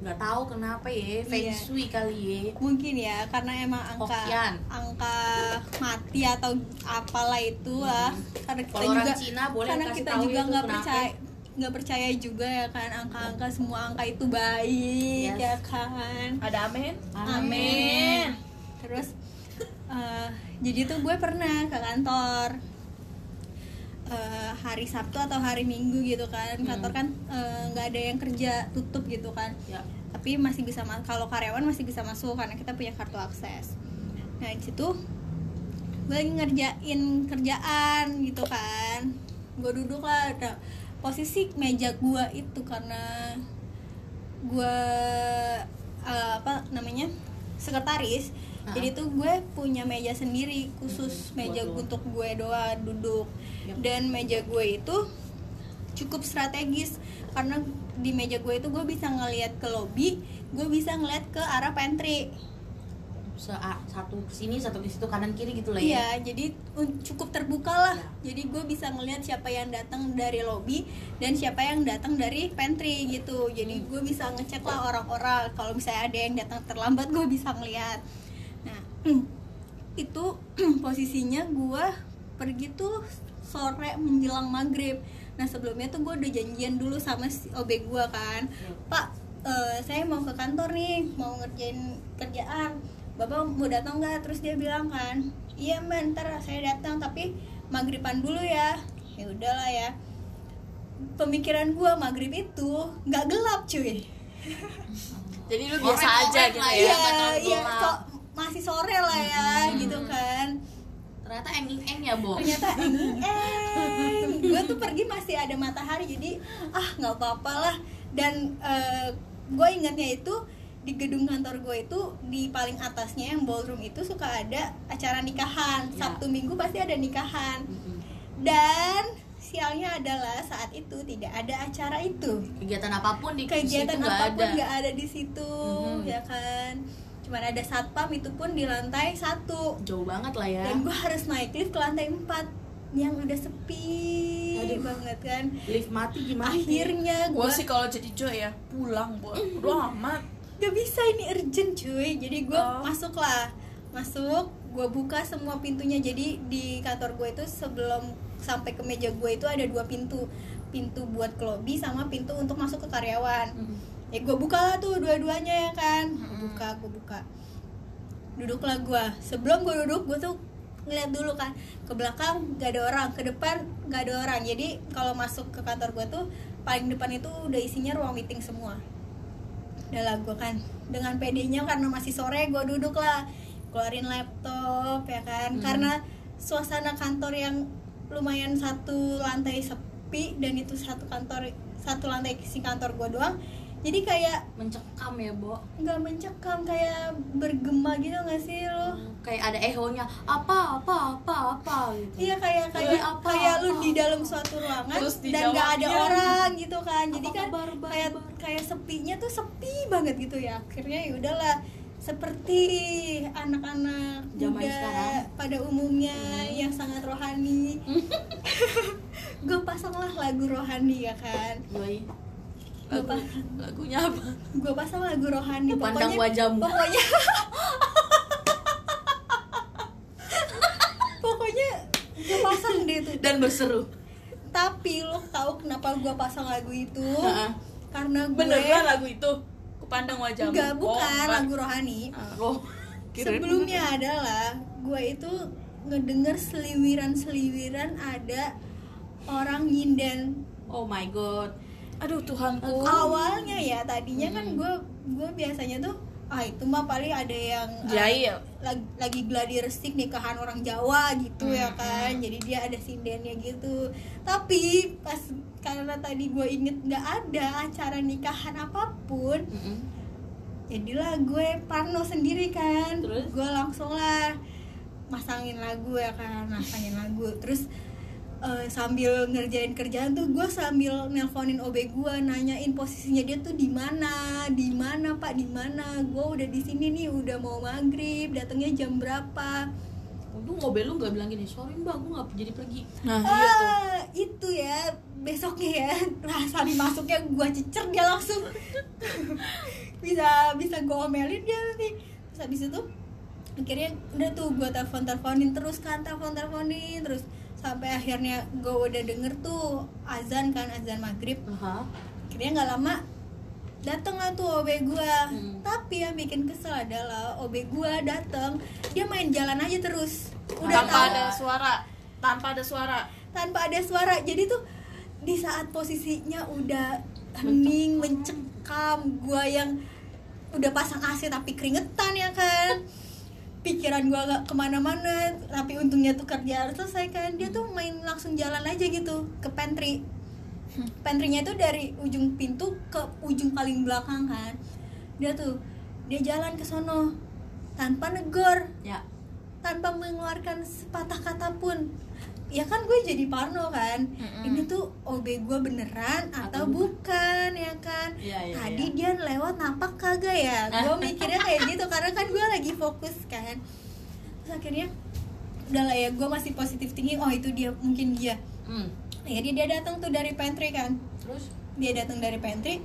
Nggak tahu kenapa ya feng Iya. shui kali ya. Mungkin ya karena emang angka Hokian. angka mati atau apalah itu lah. Karena kita Hmm. Orang juga Cina boleh karena kita juga nggak percaya nggak percaya juga ya kan angka-angka semua angka itu baik Yes. ya kan. Ada amin? amin terus eh, jadi tuh gue pernah ke kantor eh, hari Sabtu atau hari Minggu gitu kan. Hmm. kantor kan eh, nggak ada yang kerja tutup gitu kan. Ya. Tapi masih bisa kalau karyawan masih bisa masuk karena kita punya kartu akses. Nah di situ gue lagi ngerjain kerjaan gitu kan. Gue duduk lah posisi meja gue itu karena gue eh, apa namanya sekretaris Ah. jadi tuh gue punya meja sendiri khusus meja buat untuk gue doang duduk Yap. dan meja gue itu cukup strategis karena di meja gue itu gue bisa ngelihat ke lobby gue bisa ngeliat ke arah pantry Se satu ke sini satu ke situ kanan kiri gitu lah ya. Iya jadi cukup terbuka lah. Ya. jadi gue bisa ngelihat siapa yang datang dari lobby dan siapa yang datang dari pantry gitu. Jadi Hmm. gue bisa ngecek lah orang-orang. Kalau misalnya ada yang datang terlambat gue bisa ngeliat nah itu posisinya gue pergi tuh sore menjelang maghrib. Nah sebelumnya tuh gue udah janjian dulu sama si OB gue kan. Ya. pak eh, saya mau ke kantor nih mau ngerjain kerjaan bapak mau datang nggak? Terus dia bilang kan iya mbak ntar saya datang tapi maghriban dulu ya. Ya udahlah ya. Pemikiran gue maghrib itu nggak gelap cuy. Jadi lu biasa aja orek gitu ya? ya. iya iya so- masih sore lah ya gitu kan. Ternyata enging eng ya bo? Ternyata eh gue tuh pergi masih ada matahari jadi ah nggak apa-apa lah. Dan gue ingatnya itu di gedung kantor gue itu di paling atasnya yang ballroom itu suka ada acara nikahan. Ya. sabtu minggu pasti ada nikahan. Dan sialnya adalah saat itu tidak ada acara itu. Kegiatan apa pun di kegiatan situ apa pun ada. nggak ada di situ Mhm. ya kan? Cuman ada satpam itu pun di lantai satu. Jauh banget lah ya. Dan gue harus naik lift ke lantai 4 yang udah sepi Aduh. banget kan. Lift mati gimana akhirnya Gue sih kalau jadi Joy ya pulang buat Udah amat gak bisa ini urgent cuy. Jadi gue Oh. masuk lah masuk gue buka semua pintunya. Jadi di kantor gue itu sebelum sampai ke meja gue itu ada dua pintu. Pintu buat ke lobby sama pintu untuk masuk ke karyawan. Mm-mm. ya gue buka lah tuh dua-duanya ya kan? Gue Mm-mm. buka gue buka. Duduklah gue sebelum gue duduk gue tuh ngeliat dulu kan? Ke belakang gak ada orang ke depan gak ada orang. Jadi kalau masuk ke kantor gue tuh paling depan itu udah isinya ruang meeting semua udah lah gue kan dengan pedenya karena masih sore gue duduk lah keluarin laptop ya kan. Hmm. karena suasana kantor yang lumayan satu lantai sepi dan itu satu kantor satu lantai si kantor gue doang jadi kayak mencekam ya bo? Nggak mencekam kayak bergema gitu nggak sih lo? Kayak ada ehonya apa apa apa apa gitu. Iya kayak Kayak kayak apa, kayak lu di dalam suatu ruangan Terus dan nggak ada orang gitu kan jadi kan kabar, bar, kayak bar? kayak sepinya tuh sepi banget gitu ya akhirnya ya udahlah seperti anak-anak Zaman sekarang. pada umumnya yang sangat rohani gue pasanglah lagu rohani ya kan Yoi. gue Lagu, pasang Lagunya apa? gue pasang lagu rohani Pandang pokoknya wajahmu. pokoknya tuh dan berseru. Tapi lo tahu kenapa gue pasang lagu itu? Heeh. karena gue Beneran lagu itu? Kupandang wajahmu. Enggak bukan Oh, lagu rohani. Oh kirain. Sebelumnya adalah gue itu ngedenger seliwiran-seliwiran ada orang nyinden. Oh my god. Aduh Tuhanku. Awalnya ya tadinya kan Hmm. gue gue biasanya tuh ah itu mah paling ada yang ah, Jahil. lagi, lagi gladi resik nikahan orang Jawa gitu ya Hmm, kan. jadi dia ada sindennya gitu. Tapi pas karena tadi gue inget nggak ada acara nikahan apa pun Mm-mm. jadilah gue parno sendiri kan. Terus? gue langsung lah masangin lagu ya kan masangin lagu. Terus eh, sambil ngerjain kerjaan tuh gue sambil nelponin OB gue nanyain posisinya dia tuh di mana di mana pak di mana? Gue udah di sini nih udah mau maghrib datangnya jam berapa? Untung mobil lu nggak bilang gini sorry mbak gue nggak jadi pergi. Nah iya tuh. ah itu ya besoknya ya rasa masuknya gue cecer dia langsung. Bisa bisa gue omelin dia nanti. Terus habis itu akhirnya udah tuh gue telepon teleponin terus kan telepon teleponin terus sampai akhirnya gue udah denger tuh azan kan azan maghrib. Aha. akhirnya nggak lama dateng lah tuh OB gue Hmm. tapi yang bikin kesel adalah OB gue dateng dia main jalan aja terus. Udah tanpa tahu. ada suara tanpa ada suara. Tanpa ada suara. Jadi tuh di saat posisinya udah hening mencekam gua yang udah pasang AC tapi keringetan ya kan pikiran gua gak ke mana-mana tapi untungnya tuh kerja selesai kan. Dia tuh main langsung jalan aja gitu ke pantry. Pantrynya itu dari ujung pintu ke ujung paling belakang kan. Dia tuh dia jalan ke sono tanpa negor ya. tanpa mengeluarkan sepatah kata pun ya kan gue jadi parno kan. Mm-mm. ini tuh OB gue beneran atau, Atau bukan ya kan? Iya, iya, tadi iya. dia lewat napak kagak ya? Gue mikirnya kayak gitu karena kan gue lagi fokus kan. Terus akhirnya udah lah ya gue masih positif tinggi. Oh itu dia mungkin dia. Hmm. jadi dia datang tuh dari pantry kan. Terus? Dia datang dari pantry.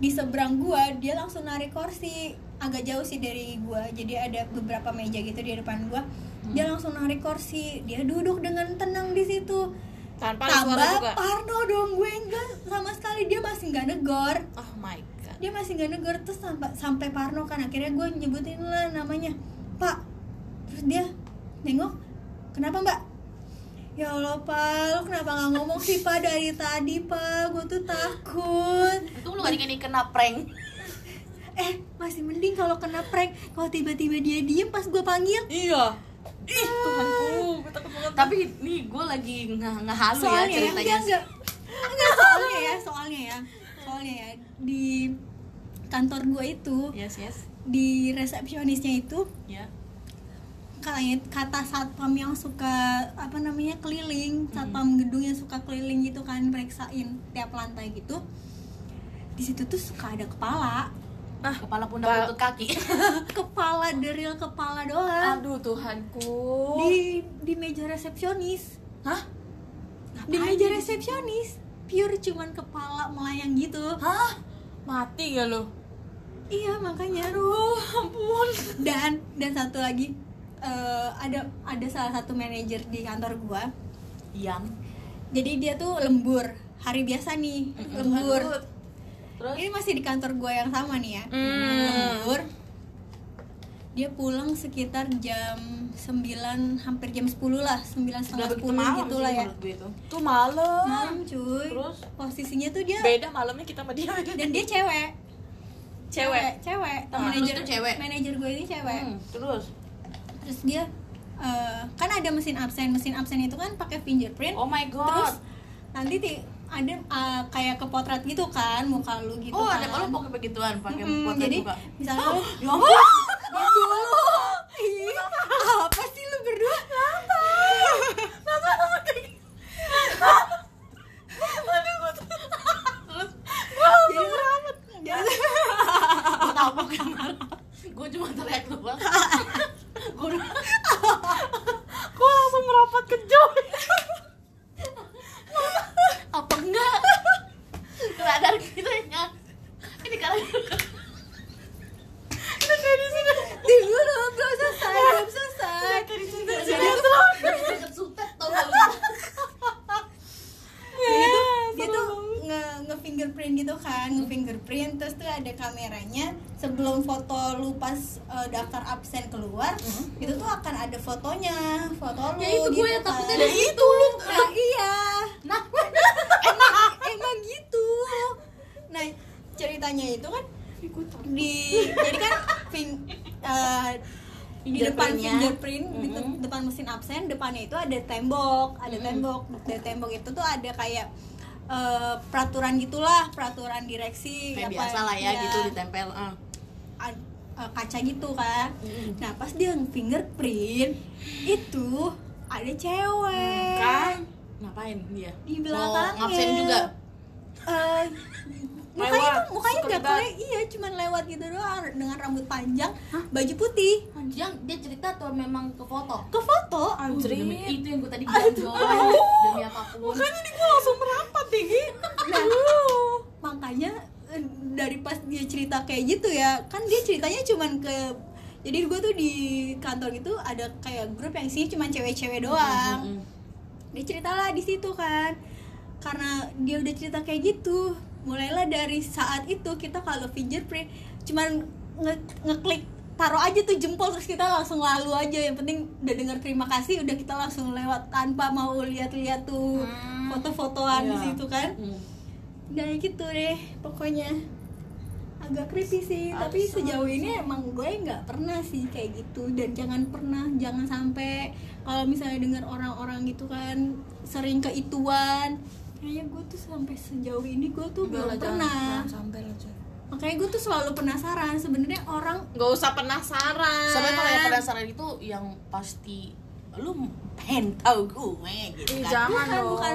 Di seberang gua dia langsung narik kursi. Agak jauh sih dari gua jadi ada beberapa meja gitu di depan gua dia langsung narik kursi. Dia duduk dengan tenang di situ. Tanpa tambah juga? Parno dong gue enggak sama sekali. Dia masih nggak negor. Oh my god. Dia masih nggak negor. Terus sampai sampai Parno kan. Akhirnya gue nyebutin lah namanya. Pak terus dia nengok kenapa Mbak? Ya Allah Pak lu kenapa nggak ngomong sih Pak dari tadi Pak? Gue tuh takut. Untung lu gak dikini kena prank? Eh masih mending kalau kena prank. Kalau tiba-tiba dia diem pas gue panggil. Iya ih Tuhanku gue takut banget. Tapi nih gue lagi nggak nggak halu ya soalnya ya, ceritanya. enggak, enggak. Enggak, soalnya ya soalnya ya. Soalnya ya di kantor gue itu yes yes. di resepsionisnya itu ya. kayak kata satpam yang suka apa namanya keliling satpam gedung yang suka keliling gitu kan periksain tiap lantai gitu di situ tuh suka ada kepala ah. Kepala pundak Ba- lutut kaki. Kepala deril kepala doang. Aduh Tuhanku. Di di meja resepsionis. Hah? Di meja resepsionis. Pure cuman kepala melayang gitu. Hah? Mati gak lo? Iya makanya. Aduh ampun. Dan dan satu lagi eh, ada ada salah satu manajer di kantor gua. Yang? Jadi dia tuh lembur. Hari biasa nih lembur terus? Ini masih di kantor gue yang sama nih ya. Hmm. lembur. Dia pulang sekitar jam 9 hampir jam 10 lah 9 udah setengah begitu 10 malam gitu lah ya. itu. Tuh malam. Malam cuy. Terus? posisinya tuh dia beda malamnya kita sama dia. Dan dia cewek. Cewek? Cewek Temen lu manajer tuh cewek? manajer gue ini cewek. Hmm, terus? Terus dia eh, kan ada mesin absen. Mesin absen itu kan pakai fingerprint. Oh my god. Terus nanti ti- ada eh, kayak kepotret gitu kan muka lu gitu oh kan. ada kalau pakai begituan pakai Mm-mm, potret jadi misalnya lu ya dulu. Ih, apa sih lu berdua? Jadi gue cuma teriak doang. Gue langsung merapat ke Joy apa enggak? Radar kita ya ini karena kita kayak di sini. Di dulu belum selesai belum selesai jadi deket sutet tau gak lu? dia tuh nge nge fingerprint gitu kan nge fingerprint terus tuh ada kameranya sebelum foto lu pas eh, daftar absen keluar itu tuh akan ada fotonya foto lu Ya itu gue gitu takutnya kan. dari itu. Lu nah iya. Nah. Emang emang gitu. Nah ceritanya itu kan di jadi kan fing, eh, di depan fingerprint di te- Mm-mm. depan mesin absen depannya itu ada tembok ada Mm-mm. tembok dari tembok itu tuh ada kayak eh, peraturan gitulah peraturan direksi kayak apa- biasa lah ya. iya. gitu ditempel eh, kaca gitu kan. Nah pas dia fingerprint itu ada cewek. Kan? Ngapain dia? Di belakangnya ngabsen juga? Eh, mukanya Lewat, tuh mukanya nggak kele iya cuman lewat gitu doang. Dengan rambut panjang baju putih. Yang dia cerita atau memang ke foto. Ke foto? Anjrit. demi itu yang gue tadi bilang Joy. Demi apa pun. Makanya nih gue langsung merapat nih. Nah, makanya eh, dari pas dia cerita kayak gitu ya kan dia ceritanya cuman ke jadi gue tuh di kantor gitu ada kayak grup yang sih cuman cewek-cewek doang. Mm-mm. dia ceritalah di situ kan. Karena dia udah cerita kayak gitu mulailah dari saat itu kita kalau fingerprint cuman nge- ngeklik taruh aja tuh jempol terus kita langsung lalu aja yang penting udah dengar terima kasih udah kita langsung lewat tanpa mau lihat-lihat tuh Hmm. foto-fotoan di Iya. situ kan Mm. dan gitu deh pokoknya agak creepy sih tapi sejauh ini emang gue nggak pernah sih kayak gitu dan jangan pernah jangan sampai kalau misalnya dengar orang-orang gitu kan sering keituan kayaknya gue tuh sampai sejauh ini gue tuh belum pernah. sampai lah coy makanya gue tuh selalu penasaran sebenarnya orang nggak usah penasaran. Sebenarnya kalau yang penasaran itu yang pasti lu pengen tahu gue? gitu kan. jangan bukan dong. Bukan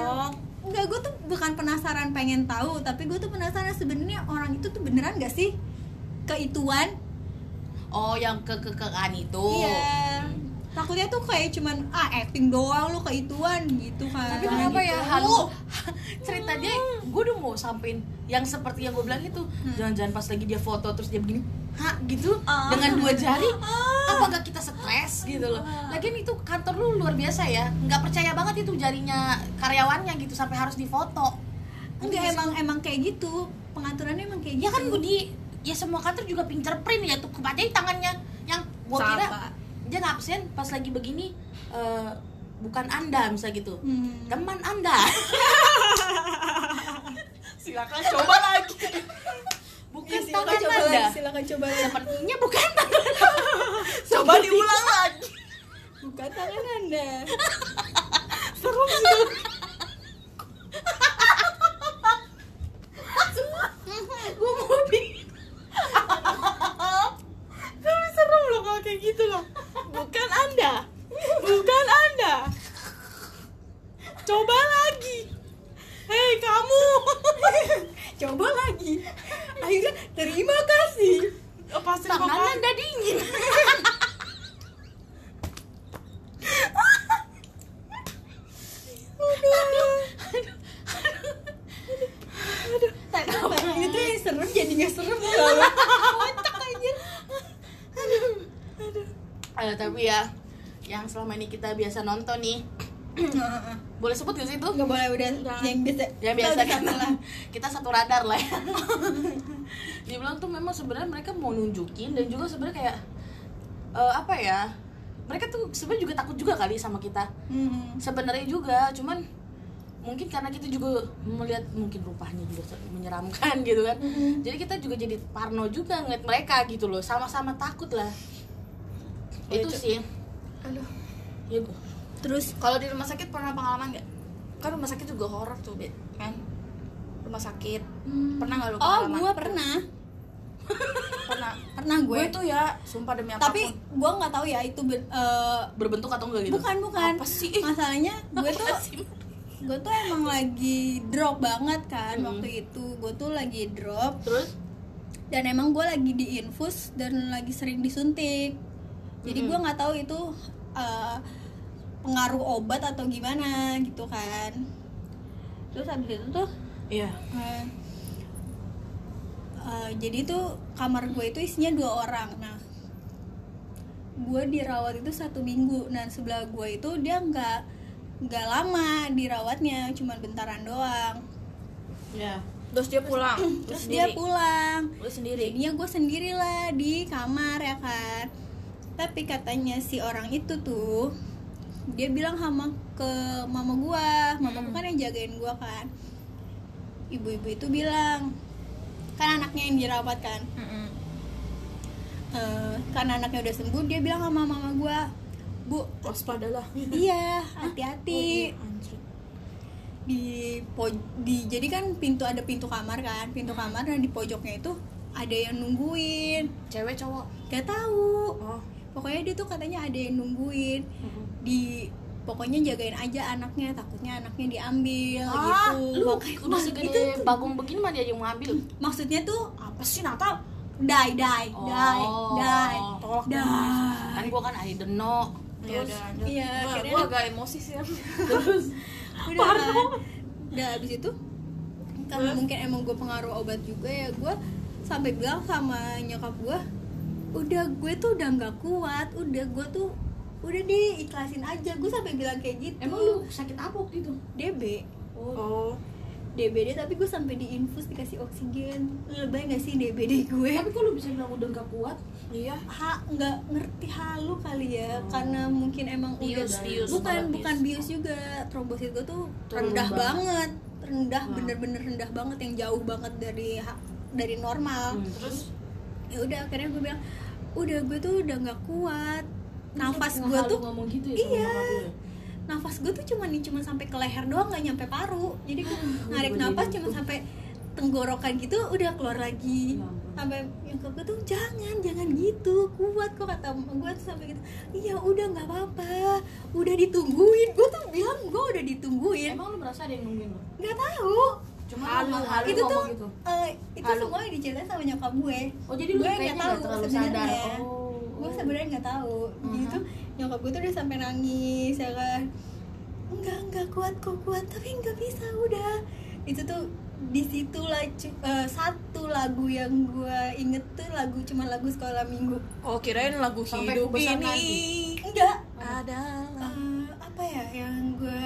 enggak gue tuh bukan penasaran pengen tahu tapi gue tuh penasaran sebenarnya orang itu tuh beneran gak sih? Keituan. Oh yang ke ke kean itu. Iya. Takutnya tuh kayak cuman ah acting doang lu keituan gitu kan. tapi kenapa gitu. ya halu cerita dia gue udah mau sampein yang seperti yang gue bilang itu jangan-jangan pas lagi dia foto terus dia begini ha gitu Ah. dengan dua jari apa gak kita stres gitu loh lagian itu kantor lu luar biasa ya nggak percaya banget itu jarinya karyawannya gitu sampai harus difoto Enggak emang emang kayak gitu. Pengaturannya emang kayak gitu. ya kan gue di ya semua kantor juga fingerprint ya tuh kebacain tangannya yang gue kira. Dia ngabsen pas lagi begini eh, bukan anda misalnya gitu. Hmm. teman anda. Silakan coba lagi. Bukan Ya, silakan coba anda. lagi, silakan coba lagi. sepertinya bukan tangan coba diulang lagi. Bukan tangan Anda. serem sih gue mau tapi serem loh kalau kayak gitu loh bukan anda bukan anda coba lagi hei kamu Coba lagi. Akhirnya terima kasih. pasti tangan anda dingin Kenapa? Itu yang serem jadi nggak serem loh. Kocak anjir. Eh, tapi ya. Yang selama ini kita biasa nonton nih. Boleh sebut gak sih itu? Nggak boleh udah. Yang biasa. ya biasa. Kita kan lah. kita satu radar lah ya. Dia bilang tuh memang sebenarnya mereka mau nunjukin dan juga sebenarnya kayak eh, apa ya mereka tuh sebenarnya juga takut juga kali sama kita. Hmm. sebenarnya juga cuman mungkin karena kita juga melihat mungkin rupanya juga menyeramkan gitu kan. Mm-mm. jadi kita juga jadi parno juga ngeliat mereka gitu loh. Sama-sama takut lah itu Cuk. sih aduh ya Bu. Terus kalau di rumah sakit pernah pengalaman nggak kan rumah sakit juga horor tuh Bet, kan rumah sakit pernah nggak lu Oh, pengalaman gue pernah. pernah Pernah gue. gue tuh ya sumpah demi apa pun Tapi gue nggak tahu ya itu ben- eh, berbentuk atau enggak gitu bukan bukan. Apa sih? Masalahnya gue tuh gue tuh emang lagi drop banget kan Hmm. waktu itu. Gue tuh lagi drop terus dan emang gue lagi di infus dan lagi sering disuntik. Jadi gue nggak tahu itu eh, pengaruh obat atau gimana gitu kan. Terus habis itu tuh iya. Eh, eh, jadi tuh kamar gue itu isinya dua orang. Nah gue dirawat itu satu minggu. Nah sebelah gue itu dia nggak nggak lama dirawatnya cuma bentaran doang. Iya. Terus dia pulang? Terus dia pulang. Lu sendiri? Jadinya gue sendirilah di kamar ya kan tapi katanya si orang itu tuh dia bilang sama ke mama gua. Mama gua kan yang jagain gua kan. Ibu-ibu itu bilang kan anaknya yang dirawat kan. Mm-mm. Eh, karena anaknya udah sembuh dia bilang sama mama gua bu waspadalah. iya hati-hati Oh, iya, anjir. di poj di jadi kan pintu ada pintu kamar kan. Pintu kamar dan di pojoknya itu ada yang nungguin. Cewek cowok? Gak tahu. Oh pokoknya dia tuh katanya ada yang nungguin. Di pokoknya jagain aja anaknya takutnya anaknya diambil ah gitu. lu Makanya- udah segede itu bagong begini mah dia yang mau ambil maksudnya tuh apa sih Natal? Die die Oh. die die. Tolak die kan gua kan ahli deno. Ya udah lanjut. iya, Gua- gua agak emosi sih terus? Udah kan udah abis itu karena mungkin emang gue pengaruh obat juga ya gue sampai bilang sama nyokap gue udah gue tuh udah nggak kuat udah gue tuh udah deh ikhlasin aja. Gue sampai bilang kayak gitu. Emang lu sakit apa waktu itu? DB oh. DBD tapi gue sampai diinfus dikasih oksigen. Lebay nggak sih DBD gue? Tapi kok lu bisa bilang udah nggak kuat? Iya. Ha nggak ngerti halu kali ya. Karena mungkin emang Bius, udah bius, bukan bukan bius. bius juga. Trombosit gue tuh Turun rendah banget. banget. Rendah Wah. bener-bener rendah banget. Yang jauh banget dari dari normal. Hmm, terus ya udah akhirnya gue bilang udah gue tuh udah nggak kuat. Nafas gue tuh ngomong gitu ya iya. ya? nafas gue tuh cuma nih cuma sampai ke leher doang nggak nyampe paru. Jadi gue narik gua nafas jadi cuma sampai tenggorokan gitu udah keluar lagi. Ya sampai yang gue tuh jangan jangan gitu. Kuat kok kata gue tuh sampai gitu. Iya udah nggak apa-apa. Udah ditungguin. Gue tuh bilang gue udah ditungguin. Emang lu merasa ada yang nungguin lu? Nggak tahu cuma Halu, halu, itu tuh gitu. eh, itu Halu. semua diceritain sama nyokap gue. Oh jadi lu gue nggak tahu sebenarnya. oh gue sebenarnya nggak tahu. Mhm. gitu nyokap gue tuh udah sampai nangis ya kan. Enggak enggak kuat kok kuat tapi nggak bisa udah. Itu tuh di situ lah cu- eh, satu lagu yang gue inget tuh lagu cuma lagu sekolah minggu. Oh kirain lagu Sampai hidup ini. nanti. enggak. Adalah Eh, apa ya yang gue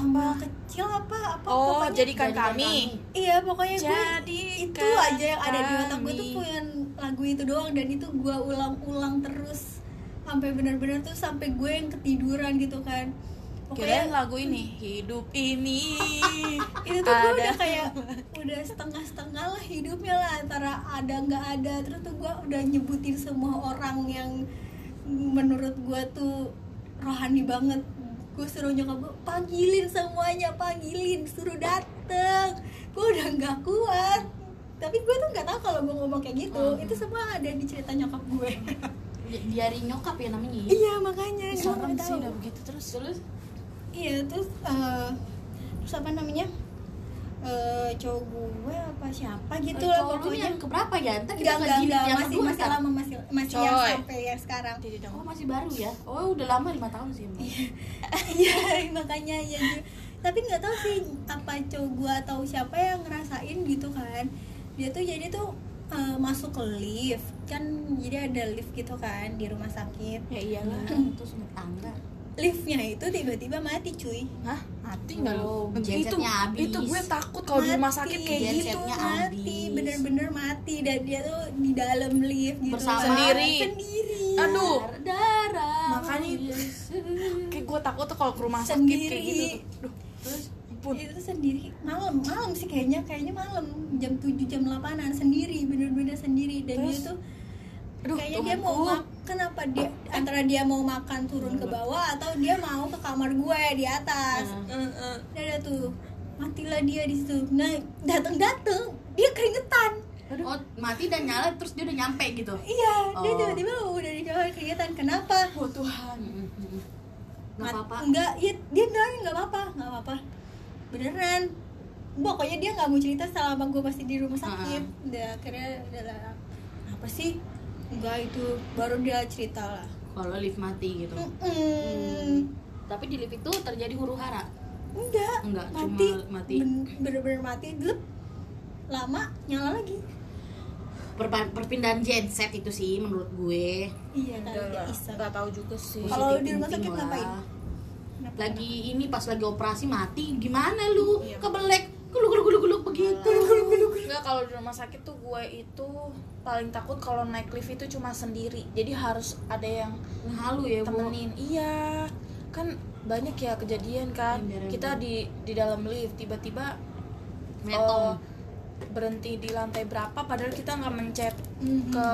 sambal kecil apa apa oh pokoknya- jadikan Jadikan kami. Iya pokoknya gue Jadikan itu aja yang ada di otak gue tuh punya lagu itu doang. Dan itu gue ulang-ulang terus. Sampai benar-benar tuh sampai gue yang ketiduran gitu kan. Kirain pokoknya lagu ini hidup ini itu tuh gue udah kayak udah setengah-setengah lah hidupnya lah antara ada nggak ada. Terus tuh gue udah nyebutin semua orang yang menurut gue tuh rohani banget gue suruh nyokap gue panggilin semuanya panggilin suruh dateng. Gue udah nggak kuat. Tapi gue tuh nggak tahu kalau gue ngomong kayak gitu Hmm. itu semua ada di cerita nyokap gue Di- diari nyokap ya namanya ya? iya makanya. Gue serem nggak sih tahu. udah begitu. Terus terus? Iya terus eh, terus apa namanya Eh, cowok gue apa siapa gitu lah Cowok pokoknya. yang keberapa ya? Ntar kita Enggak, enggak, jilid yang masih, kedua masih lama, masih, masih yang sampai yang sekarang. Jadi dong. Oh masih baru ya? Oh udah lama lima tahun sih emang. Iya, makanya ya. Tapi nggak tahu sih apa cowok gue atau siapa yang ngerasain gitu kan. Dia tuh jadi tuh eh, masuk ke lift. Kan jadi ada lift gitu kan di rumah sakit. Ya iyalah terus rumah tangga Liftnya itu tiba-tiba mati cuy. Hah mati nggak Oh, lu itu habis. itu gue takut kalau di rumah sakit kayak Mati, gitu mati, bener-bener mati. Dan dia tuh di dalam lift gitu. Bersama. Sendiri. Sendiri. Aduh. darah. Makanya kayak gue takut tuh kalau ke rumah sakit Sendiri. kayak gitu tuh. Duh, terus? Ampun. Itu sendiri. Malam malam sih kayaknya. Kayaknya malam. Jam 7 jam 8an sendiri bener-bener sendiri. Dan dia Terus? tuh Aduh, kayaknya dia mau Tuhanku. makan apa dia antara dia mau makan turun ke bawah atau dia mau ke kamar gue di atas? Eh, eh. dan ada tuh. Matilah dia di situ. Nah datang datang dia keringetan. Oh mati dan nyala terus dia udah nyampe gitu? Iya dia Oh. tiba-tiba udah di kamar keringetan. Kenapa? Oh Tuhan. Nggak apa-apa. enggak ya, dia bilang nggak apa-apa nggak apa-apa. Beneran. Pokoknya dia nggak mau cerita selama gue masih di rumah sakit. Udah akhirnya udah lah, apa sih enggak itu baru dia cerita lah. Kalau lift mati gitu. Mm-mm. tapi di lift itu terjadi huru hara? Enggak. Enggak, cuma mati. mati. Ben- bener-bener mati. Delep. lama nyala lagi. Perpa- perpindahan genset itu sih menurut gue. Iya nggak tahu juga sih. Kalau di rumah sakit ngapain? Lagi ini pas lagi operasi mati gimana lu? Iya. kebelek guluk guluk guluk guluk begitu Enggak kalau di rumah sakit tuh gue itu paling takut kalau naik lift itu cuma sendiri. Jadi harus ada yang halu ya bu temenin. Iya. Kan banyak ya kejadian kan. Ember-ember. Kita di di dalam lift tiba-tiba metong oh, berhenti di lantai berapa padahal kita nggak mencet Mhm. ke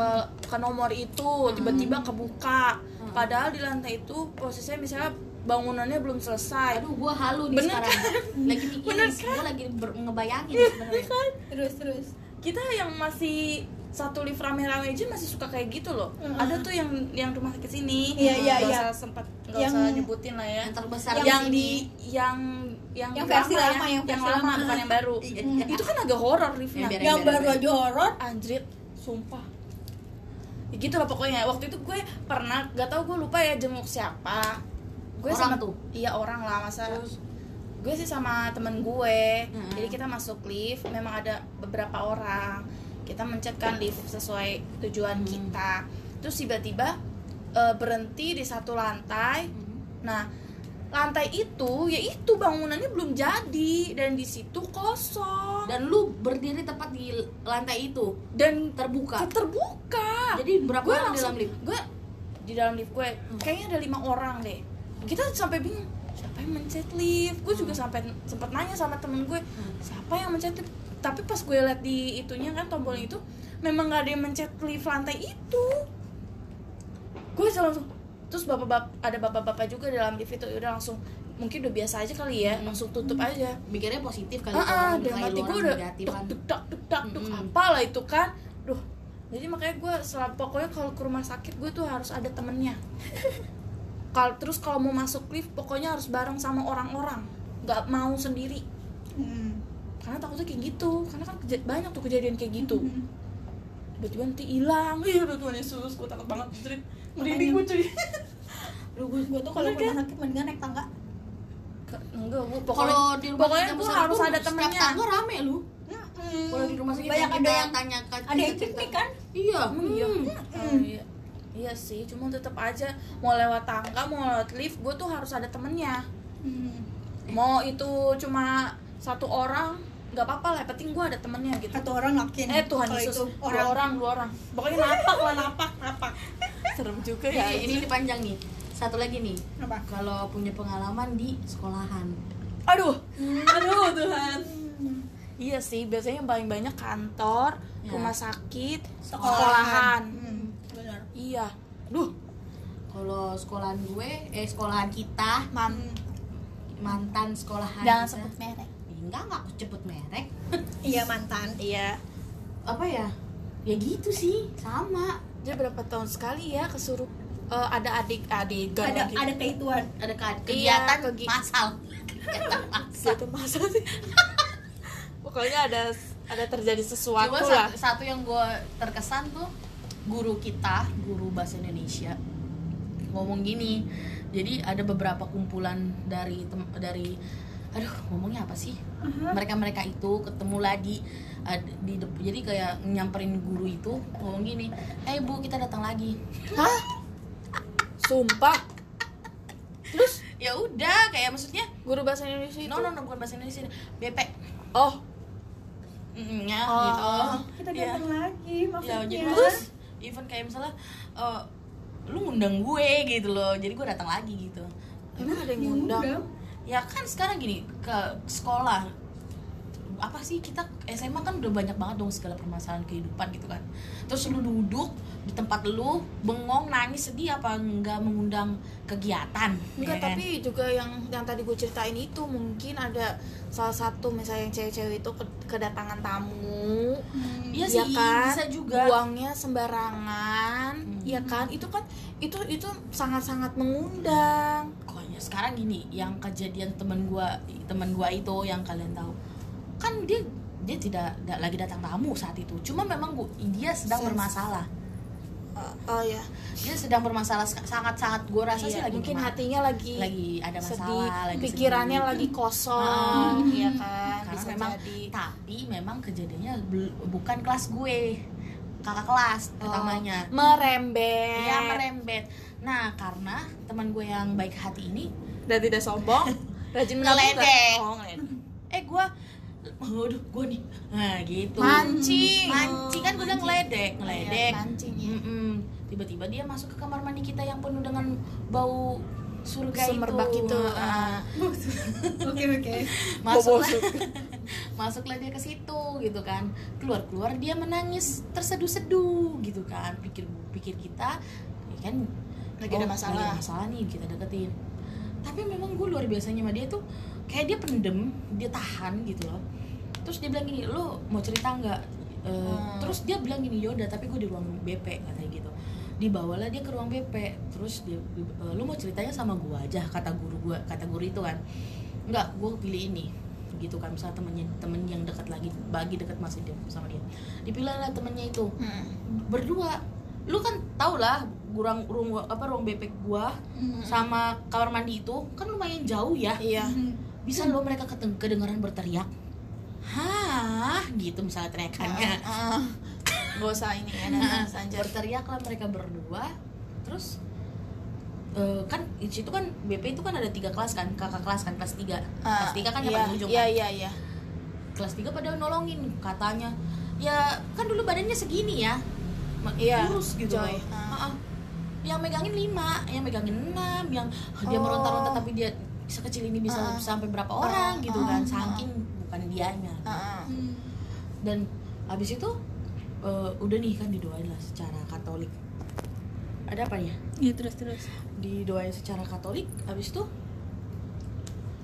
ke nomor itu tiba-tiba kebuka padahal di lantai itu posisinya misalnya bangunannya belum selesai. Aduh gua halu nih Bener sekarang. lagi mikirin Bener gua lagi ber- ngebayangin sebenarnya. terus terus. Kita yang masih satu lift rame-rame aja masih suka kayak gitu loh. Mm-mm. ada tuh yang yang rumah sakit sini. Iya, iya, iya. usah sempat nggak Yang- usah nyebutin lah ya. Yang terbesar yang, di di yang yang, Yang versi lama lama, ya, yang versi lama lama. bukan yang baru. Iya. itu kan agak horor liftnya. Yang yang baru aja horor anjrit sumpah. Ya gitu lah pokoknya. Waktu itu gue pernah gak tau gue lupa ya jenguk siapa gue Orang sama tuh? iya orang lah masa Terus? gue sih sama temen gue. Mm-mm. jadi kita masuk lift memang ada beberapa orang. Kita mencetkan lift sesuai tujuan Hmm. kita. Terus tiba-tiba eh, berhenti di satu lantai. Nah lantai itu ya itu bangunannya belum jadi. Dan di situ kosong. Dan lu berdiri tepat di lantai itu? Dan terbuka? terbuka. Jadi berapa gue orang di langsung dalam lift? gue di dalam lift gue. Kayaknya ada lima orang deh kita sampai bingung siapa yang mencet lift? Gue juga sampai sempat nanya sama temen gue siapa yang mencet lift? Tapi pas gue liat di itunya kan tombol itu memang gak ada yang mencet lift lantai itu. Gue langsung terus bapak-bapak ada bapak-bapak juga dalam lift itu udah langsung mungkin udah biasa aja kali ya langsung tutup aja. Mikirnya positif kali ah, ah, dalam hati gue udah duk kan duk duk Mm-mm. apalah itu kan. Duh jadi makanya gue selam pokoknya kalau ke rumah sakit gue tuh harus ada temennya kalau terus kalau mau masuk lift pokoknya harus bareng sama orang-orang nggak mau sendiri Hmm. karena takutnya kayak gitu karena kan banyak tuh kejadian kayak gitu Hmm. tiba-tiba nanti hilang iya udah Tuhan Yesus gue takut banget Jadi, merinding gue cuy Lu gue gue tuh kalau rumah sakit mendingan naik tangga. Ke- enggak gue pokoknya kalau di rumah pokoknya gue harus ada setiap temennya tangga rame lu Hmm. kalau di rumah sakit banyak ada yang tanya ke ada yang piknik kan? iya Emang iya? hmm. Oh, iya. Iya sih, cuma tetap aja mau lewat tangga, mau lewat lift, gue tuh harus ada temennya. Hmm. Mau itu cuma satu orang, nggak apa-apa lah, penting gue ada temennya gitu. Satu orang yakin. Eh Tuhan kalau Yesus, itu dua orang. orang, dua orang. Pokoknya napak lah, napak, napak. Serem juga ya. Ini, ini ini panjang nih satu lagi nih Apa? kalau punya pengalaman di sekolahan Aduh, aduh Tuhan. Iya sih, biasanya yang paling banyak kantor, Ya. rumah sakit, Sekolahan. sekolahan. Iya. Duh, kalau sekolahan gue eh sekolahan kita man. mantan sekolahan Jangan kita. sebut merek. enggak enggak aku sebut merek Iya mantan. Iya. apa ya ya gitu sih sama Dia berapa tahun sekali ya kesuruh eh, ada adik-adik Ada ada keituan. ada Iya, kegiatan kegi- masal kegiatan masal Gitu masa sih. Pokoknya ada ada terjadi sesuatu Cuma lah. satu, satu yang gue terkesan tuh guru kita, guru bahasa Indonesia ngomong gini. Jadi ada beberapa kumpulan dari tem- dari aduh ngomongnya apa sih? Mereka-mereka itu ketemu lagi di jadi kayak nyamperin guru itu ngomong gini, "Eh Bu, kita datang lagi." Hah? Sumpah. Terus Ya udah, kayak maksudnya guru bahasa Indonesia itu. no no no bukan bahasa Indonesia, BP. Oh, Mm, ya, Oh. gitu. Kita Iya. datang lagi ya maksudnya. jadi terus even kayak misalnya eh, lu ngundang gue gitu loh jadi gue datang lagi gitu emang ada yang ngundang? ya kan sekarang gini ke sekolah apa sih kita SMA kan udah banyak banget dong segala permasalahan kehidupan gitu kan terus lu duduk di tempat lu bengong nangis sedih apa nggak mengundang kegiatan Enggak, ya kan? tapi juga yang yang tadi gue ceritain itu mungkin ada salah satu misalnya yang cewek-cewek itu ke- kedatangan tamu Hmm. Iya ya sih, kan bisa juga. buangnya sembarangan Hmm. ya kan itu kan itu itu sangat-sangat mengundang pokoknya sekarang gini yang kejadian teman gua teman gua itu yang kalian tahu kan dia dia tidak da- lagi datang tamu saat itu. Cuma memang gua, dia sedang Sens- bermasalah. Oh, oh ya. Dia sedang bermasalah sangat sangat gua rasa sih Iya, lagi mungkin hatinya lagi lagi ada sedih masalah lagi pikirannya sedih. lagi kosong Ah, ya kan? Karena bisa memang jadi. tapi memang kejadiannya bukan kelas gue. Kakak kelas Oh, utamanya. merembet. Iya merembet. Nah karena teman gue yang baik hati ini dan tidak sombong rajin nggak? oh eh gue aduh gue nih. Nah gitu. Mancing. Mancing. Kan gue udah ngeledek Iya, ngeledek. mancing ya Mm-mm. tiba-tiba dia masuk ke kamar mandi kita yang penuh dengan bau surga Semerbak itu, itu, Ah. Oke oke. masuk Bobo masuklah dia ke situ gitu kan. Keluar keluar dia menangis terseduh-seduh gitu kan. Pikir pikir kita ya kan Lagi ada masalah. lagi ada masalah. nih kita deketin. Tapi memang gue luar biasanya sama dia tuh kayak dia pendem dia tahan gitu loh. Terus dia bilang gini lo mau cerita nggak? Eh, Hmm. terus dia bilang gini yaudah tapi gue di ruang BP katanya gitu. Dibawalah dia ke ruang BP terus dia "Eh, lo mau ceritanya sama gue aja kata guru gue kata guru itu kan. Nggak gue pilih ini gitu kan misalnya temennya temen yang dekat lagi bagi dekat masih dia sama dia. Dipilih lah temennya itu. Hmm. berdua. Lu kan tau lah ruang ruang apa ruang BP gua sama kamar mandi itu kan lumayan jauh ya. Iya bisa lo mereka keteng- kedengaran berteriak hah gitu misalnya teriakannya Heeh. Gak usah ini ya, anjir. berteriak lah mereka berdua terus eh, kan di situ kan BP itu kan ada tiga kelas kan kakak kelas kan kelas tiga Ah, kelas tiga kan yang iya, paling ujung Iya, kan iya, iya. kelas tiga pada nolongin katanya ya kan dulu badannya segini ya Iya, kurus gitu Joy. loh. Ah. Ah, ah. yang megangin lima yang megangin enam yang dia Oh. meronta-ronta tapi dia sekecil ini bisa Ah. sampai berapa orang Ah, gitu ah, kan saking bukan dianya Heeh. Hmm. dan habis itu eh, udah nih kan didoain lah secara Katolik ada apa ya Iya terus terus. didoain secara Katolik habis itu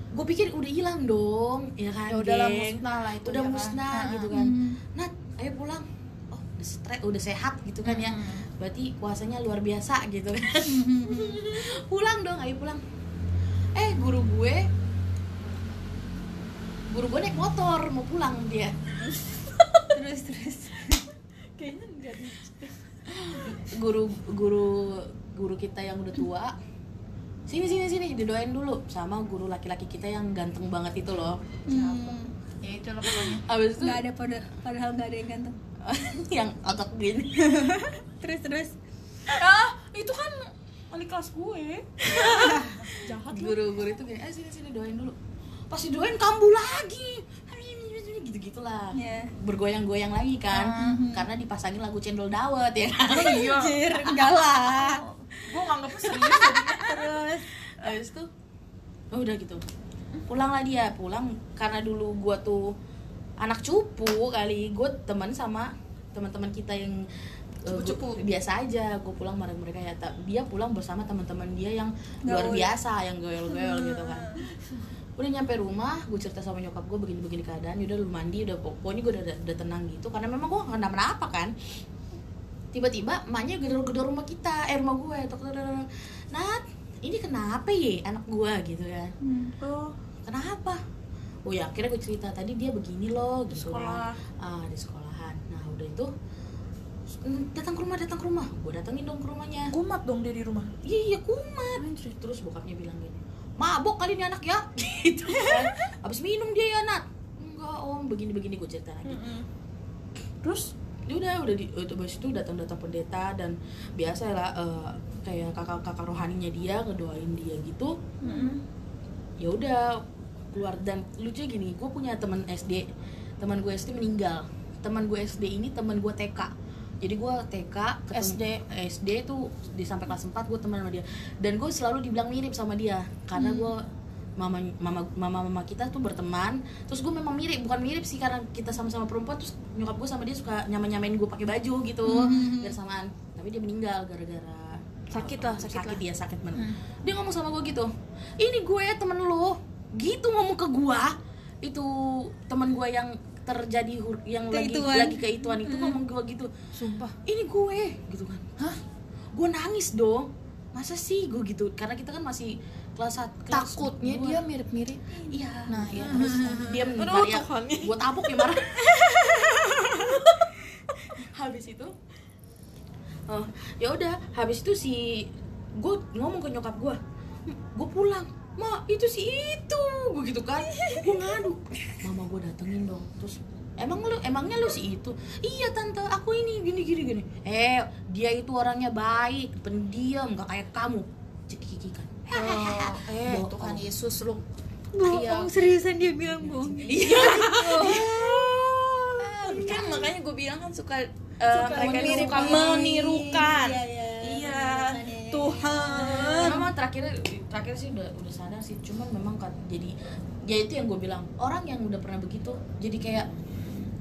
gue pikir udah hilang dong ya kan Ya udahlah geng? musnah lah itu udah ya kan. musnah Ah, gitu kan Hmm. Nat ayo pulang oh udah stres udah sehat gitu kan ya Hmm. berarti puasanya luar biasa gitu kan pulang dong ayo pulang eh guru gue guru gue naik motor mau pulang dia terus terus. Kayaknya enggak guru guru guru kita yang udah tua sini sini sini didoain dulu sama guru laki-laki kita yang ganteng banget itu loh Hmm. Ya itu lah pokoknya. abis itu Nggak ada pada padahal nggak ada yang ganteng. yang otak gini Terus terus. Ah, itu kan wali kelas gue. Jahat guru-guru itu kayak eh sini sini doain dulu pas didoain kambuh lagi gitu gitulah Ya. bergoyang-goyang lagi kan Mhm. karena dipasangin lagu cendol dawet ya kan Iya. Anjir, enggak lah. Gue nganggapnya serius jadinya. Terus. habis itu oh, udah gitu pulanglah dia pulang karena dulu gua tuh anak cupu kali gue teman sama teman-teman kita yang gua- biasa aja gue pulang bareng mereka ya Ta- dia pulang bersama teman-teman dia yang luar Gaul. biasa yang goyal-goyal gitu kan. Udah nyampe rumah gue cerita sama nyokap gue begini-begini keadaan udah lu mandi udah pokoknya gue udah, udah tenang gitu karena memang gue gak kenapa-napa kan. Tiba-tiba emaknya gedor-gedor rumah kita eh rumah gue tok. Nat ini kenapa ya anak gue gitu kan. Hmm. Oh, kenapa? Oh ya akhirnya gue cerita tadi dia begini loh gitu sekolah. ah di sekolahan. Nah udah itu "Mm, datang ke rumah datang ke rumah. Gue datengin dong ke rumahnya. Kumat dong dia di rumah. iya iya kumat. Terus bokapnya bilang gini mabok kali ini anak ya. Gitu kan. Abis minum dia ya Nat. Enggak om. Begini begini gue cerita lagi Terus ya udah udah di itu abis itu datang datang pendeta dan biasa lah eh, kayak kakak kakak rohaninya dia ngedoain dia gitu. Ya udah keluar. Dan lucu gini gue punya teman SD teman gue SD meninggal. Teman gue SD ini teman gue TK jadi gue TK ketemu- SD. SD tuh di sampai kelas 4 gue teman sama dia dan gue selalu dibilang mirip sama dia karena gue mama mama mama mama kita tuh berteman terus gue memang mirip bukan mirip sih karena kita sama-sama perempuan terus nyokap gue sama dia suka nyamain nyamain gue pakai baju gitu Hmm. biar samaan tapi dia meninggal gara-gara Sakit lah, sakit sakit lah. dia sakit banget Hmm. dia ngomong sama gue gitu ini gue temen lo gitu ngomong ke gue itu temen gue yang terjadi hur- yang lagi Keituan. lagi keituan itu ngomong gue gitu sumpah. ini gue gitu kan. Hah? Gue nangis dong. Masa sih? Gue gitu. Karena kita kan masih kelas satu Takutnya dua. dia mirip-mirip. iya. Nah, ya. terus dia Maria Tuhan. gue tabuk ya marah. Habis itu oh ya udah. Habis itu si gue ngomong ke nyokap gue gue pulang ma itu si itu. Gue gitu kan. Gue ngadu. Mama gue datengin dong. Terus emang lu emangnya lu si itu? Iya tante. Aku ini gini gini gini. Eh dia itu orangnya baik pendiam gak kayak kamu. Cekikikan Oh, eh Bohong. Tuhan Yesus lu. Bohong seriusan dia bilang bohong. iya. Kan makanya gue bilang kan suka, eh, Suka mereka ini meniru- suka menirukan. Iya, iya. Iya, Menirukan, Tuhan. memang terakhir terakhir sih udah udah sadar sih. Cuman memang kan jadi ya itu yang gue bilang. Orang yang udah pernah begitu jadi kayak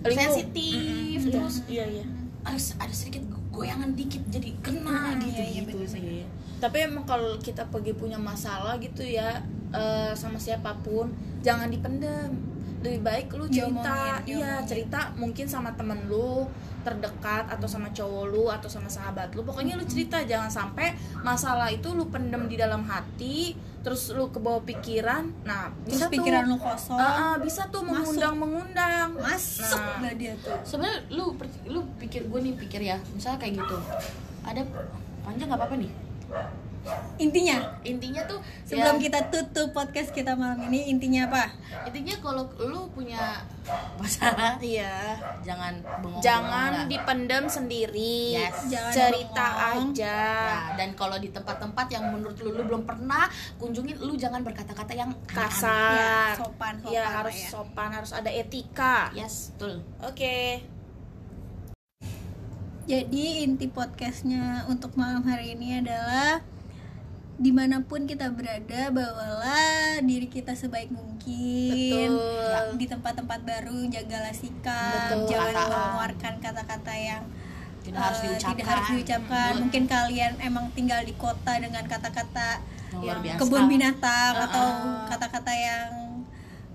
sensitif Mm-mm, terus iya iya. ada ada sedikit goyangan dikit jadi kena Hmm, gitu iya, iya, gitu sih. tapi emang kalau kita pergi punya masalah gitu ya eh, sama siapa pun jangan dipendem lebih baik lu cerita. Iya cerita mungkin sama temen lu terdekat atau sama cowok lu atau sama sahabat lu. Pokoknya lu cerita jangan sampai masalah itu lu pendem di dalam hati terus lu kebawa pikiran. Nah terus bisa pikiran lu tuh kosong. Ah, ah, bisa tuh Masuk. mengundang mengundang masuk Nah. lah dia tuh? Sebenarnya lu lu pikir gue nih pikir ya misalnya kayak gitu. Ada panjang nggak apa-apa nih intinya? Intinya tuh sebelum ya, kita tutup podcast kita malam ini intinya apa? Intinya kalau lu punya masalah. Iya. Jangan bengong jangan dipendem sendiri. Yes. Jangan cerita bengong. aja. Ya, dan kalau di tempat-tempat yang menurut lu, lu belum pernah kunjungin lu jangan berkata-kata yang kasar. Ya, sopan, sopan ya harus ya. sopan harus ada etika. Yes betul. Oke. Jadi inti podcastnya untuk malam hari ini adalah di mana pun kita berada bawalah diri kita sebaik mungkin Betul. di tempat-tempat baru jagalah sikap Betul. jangan Perkataan. mengeluarkan kata-kata yang Tidak harus eh, diucapkan. tidak harus diucapkan Betul. mungkin kalian emang tinggal di kota dengan kata-kata Yang kebun binatang Uh-uh. atau kata-kata yang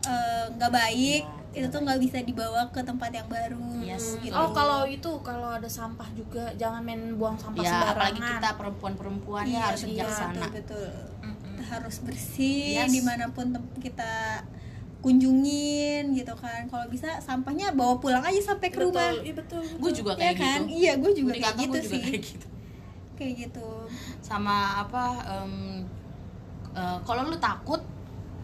eh, nggak baik itu tuh nggak bisa dibawa ke tempat yang baru Yes. gitu. oh kalau itu kalau ada sampah juga jangan main buang sampah ya sembarangan apalagi kita perempuan-perempuan ya harus iya, bijaksana betul, betul. Mm-mm. Kita harus bersih Yes. di mana pun kita kunjungin gitu kan kalau bisa sampahnya bawa pulang aja sampai ke rumah betul iya betul, betul. gue juga ya kayak kan gitu iya gue juga kayak gitu juga sih kayak gitu kayak gitu sama apa em, eh, kalau lu takut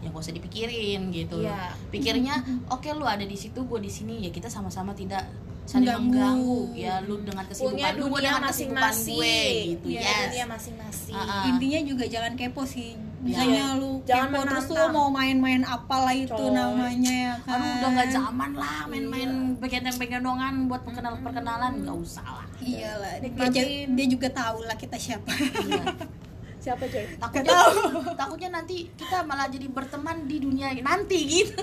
ya gak usah dipikirin gitu Iya. pikirnya oke lu ada di situ gue di sini. Ya kita sama-sama tidak saling Mengganggu. mengganggu. Ya lu dengan punya kesibukan lu gue dunia dengan kesibukan masing-masing. gue gitu. Iya, yes. dunia masing-masing. Ah, ah. intinya juga jangan kepo sih. Misalnya Iya. lu Jangan kepo terus lu mau main-main apalah itu Coy. namanya ya kan aduh udah nggak zaman lah main-main begendong-begendongan buat perkenalan-perkenalan nggak usah lah. Iyalah dia, dia juga tahu lah kita siapa. Iya. siapa coy takutnya takutnya nanti kita malah jadi berteman di dunia nanti gitu.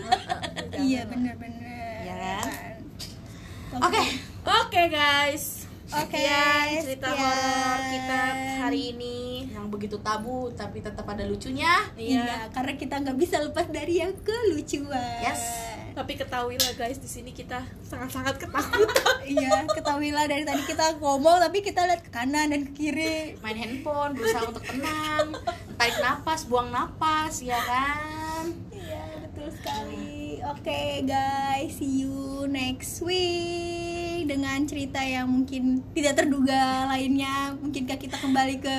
Iya bener-bener. Iya kan? kan? oke. Oke guys Oke, Sekian cerita sekian. horor kita hari ini yang begitu tabu tapi tetap ada lucunya Iya, karena kita nggak bisa lepas dari yang kelucuan. Yes. tapi ketahuilah guys di sini kita sangat-sangat ketakutan iya, ketahuilah dari tadi kita ngomong tapi kita lihat ke kanan dan ke kiri. main handphone berusaha untuk tenang tarik napas buang napas ya kan Iya, betul sekali. Oke, guys, see you next week dengan cerita yang mungkin tidak terduga lainnya. Mungkinkah kita kembali ke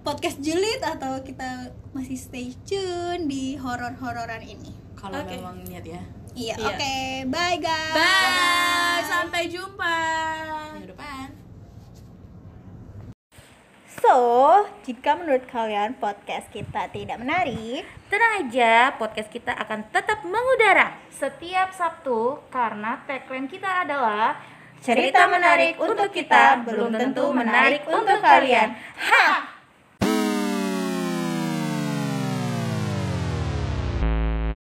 podcast julid atau kita masih stay tune di horor-hororan ini? kalau Oke. memang niat ya Iya, Iya. oke. Bye, guys. bye sampai jumpa minggu depan So, jika menurut kalian podcast kita tidak menarik, Tenang aja, podcast kita akan tetap mengudara setiap Sabtu karena tagline kita adalah cerita menarik untuk kita belum tentu menarik untuk kalian. Ha!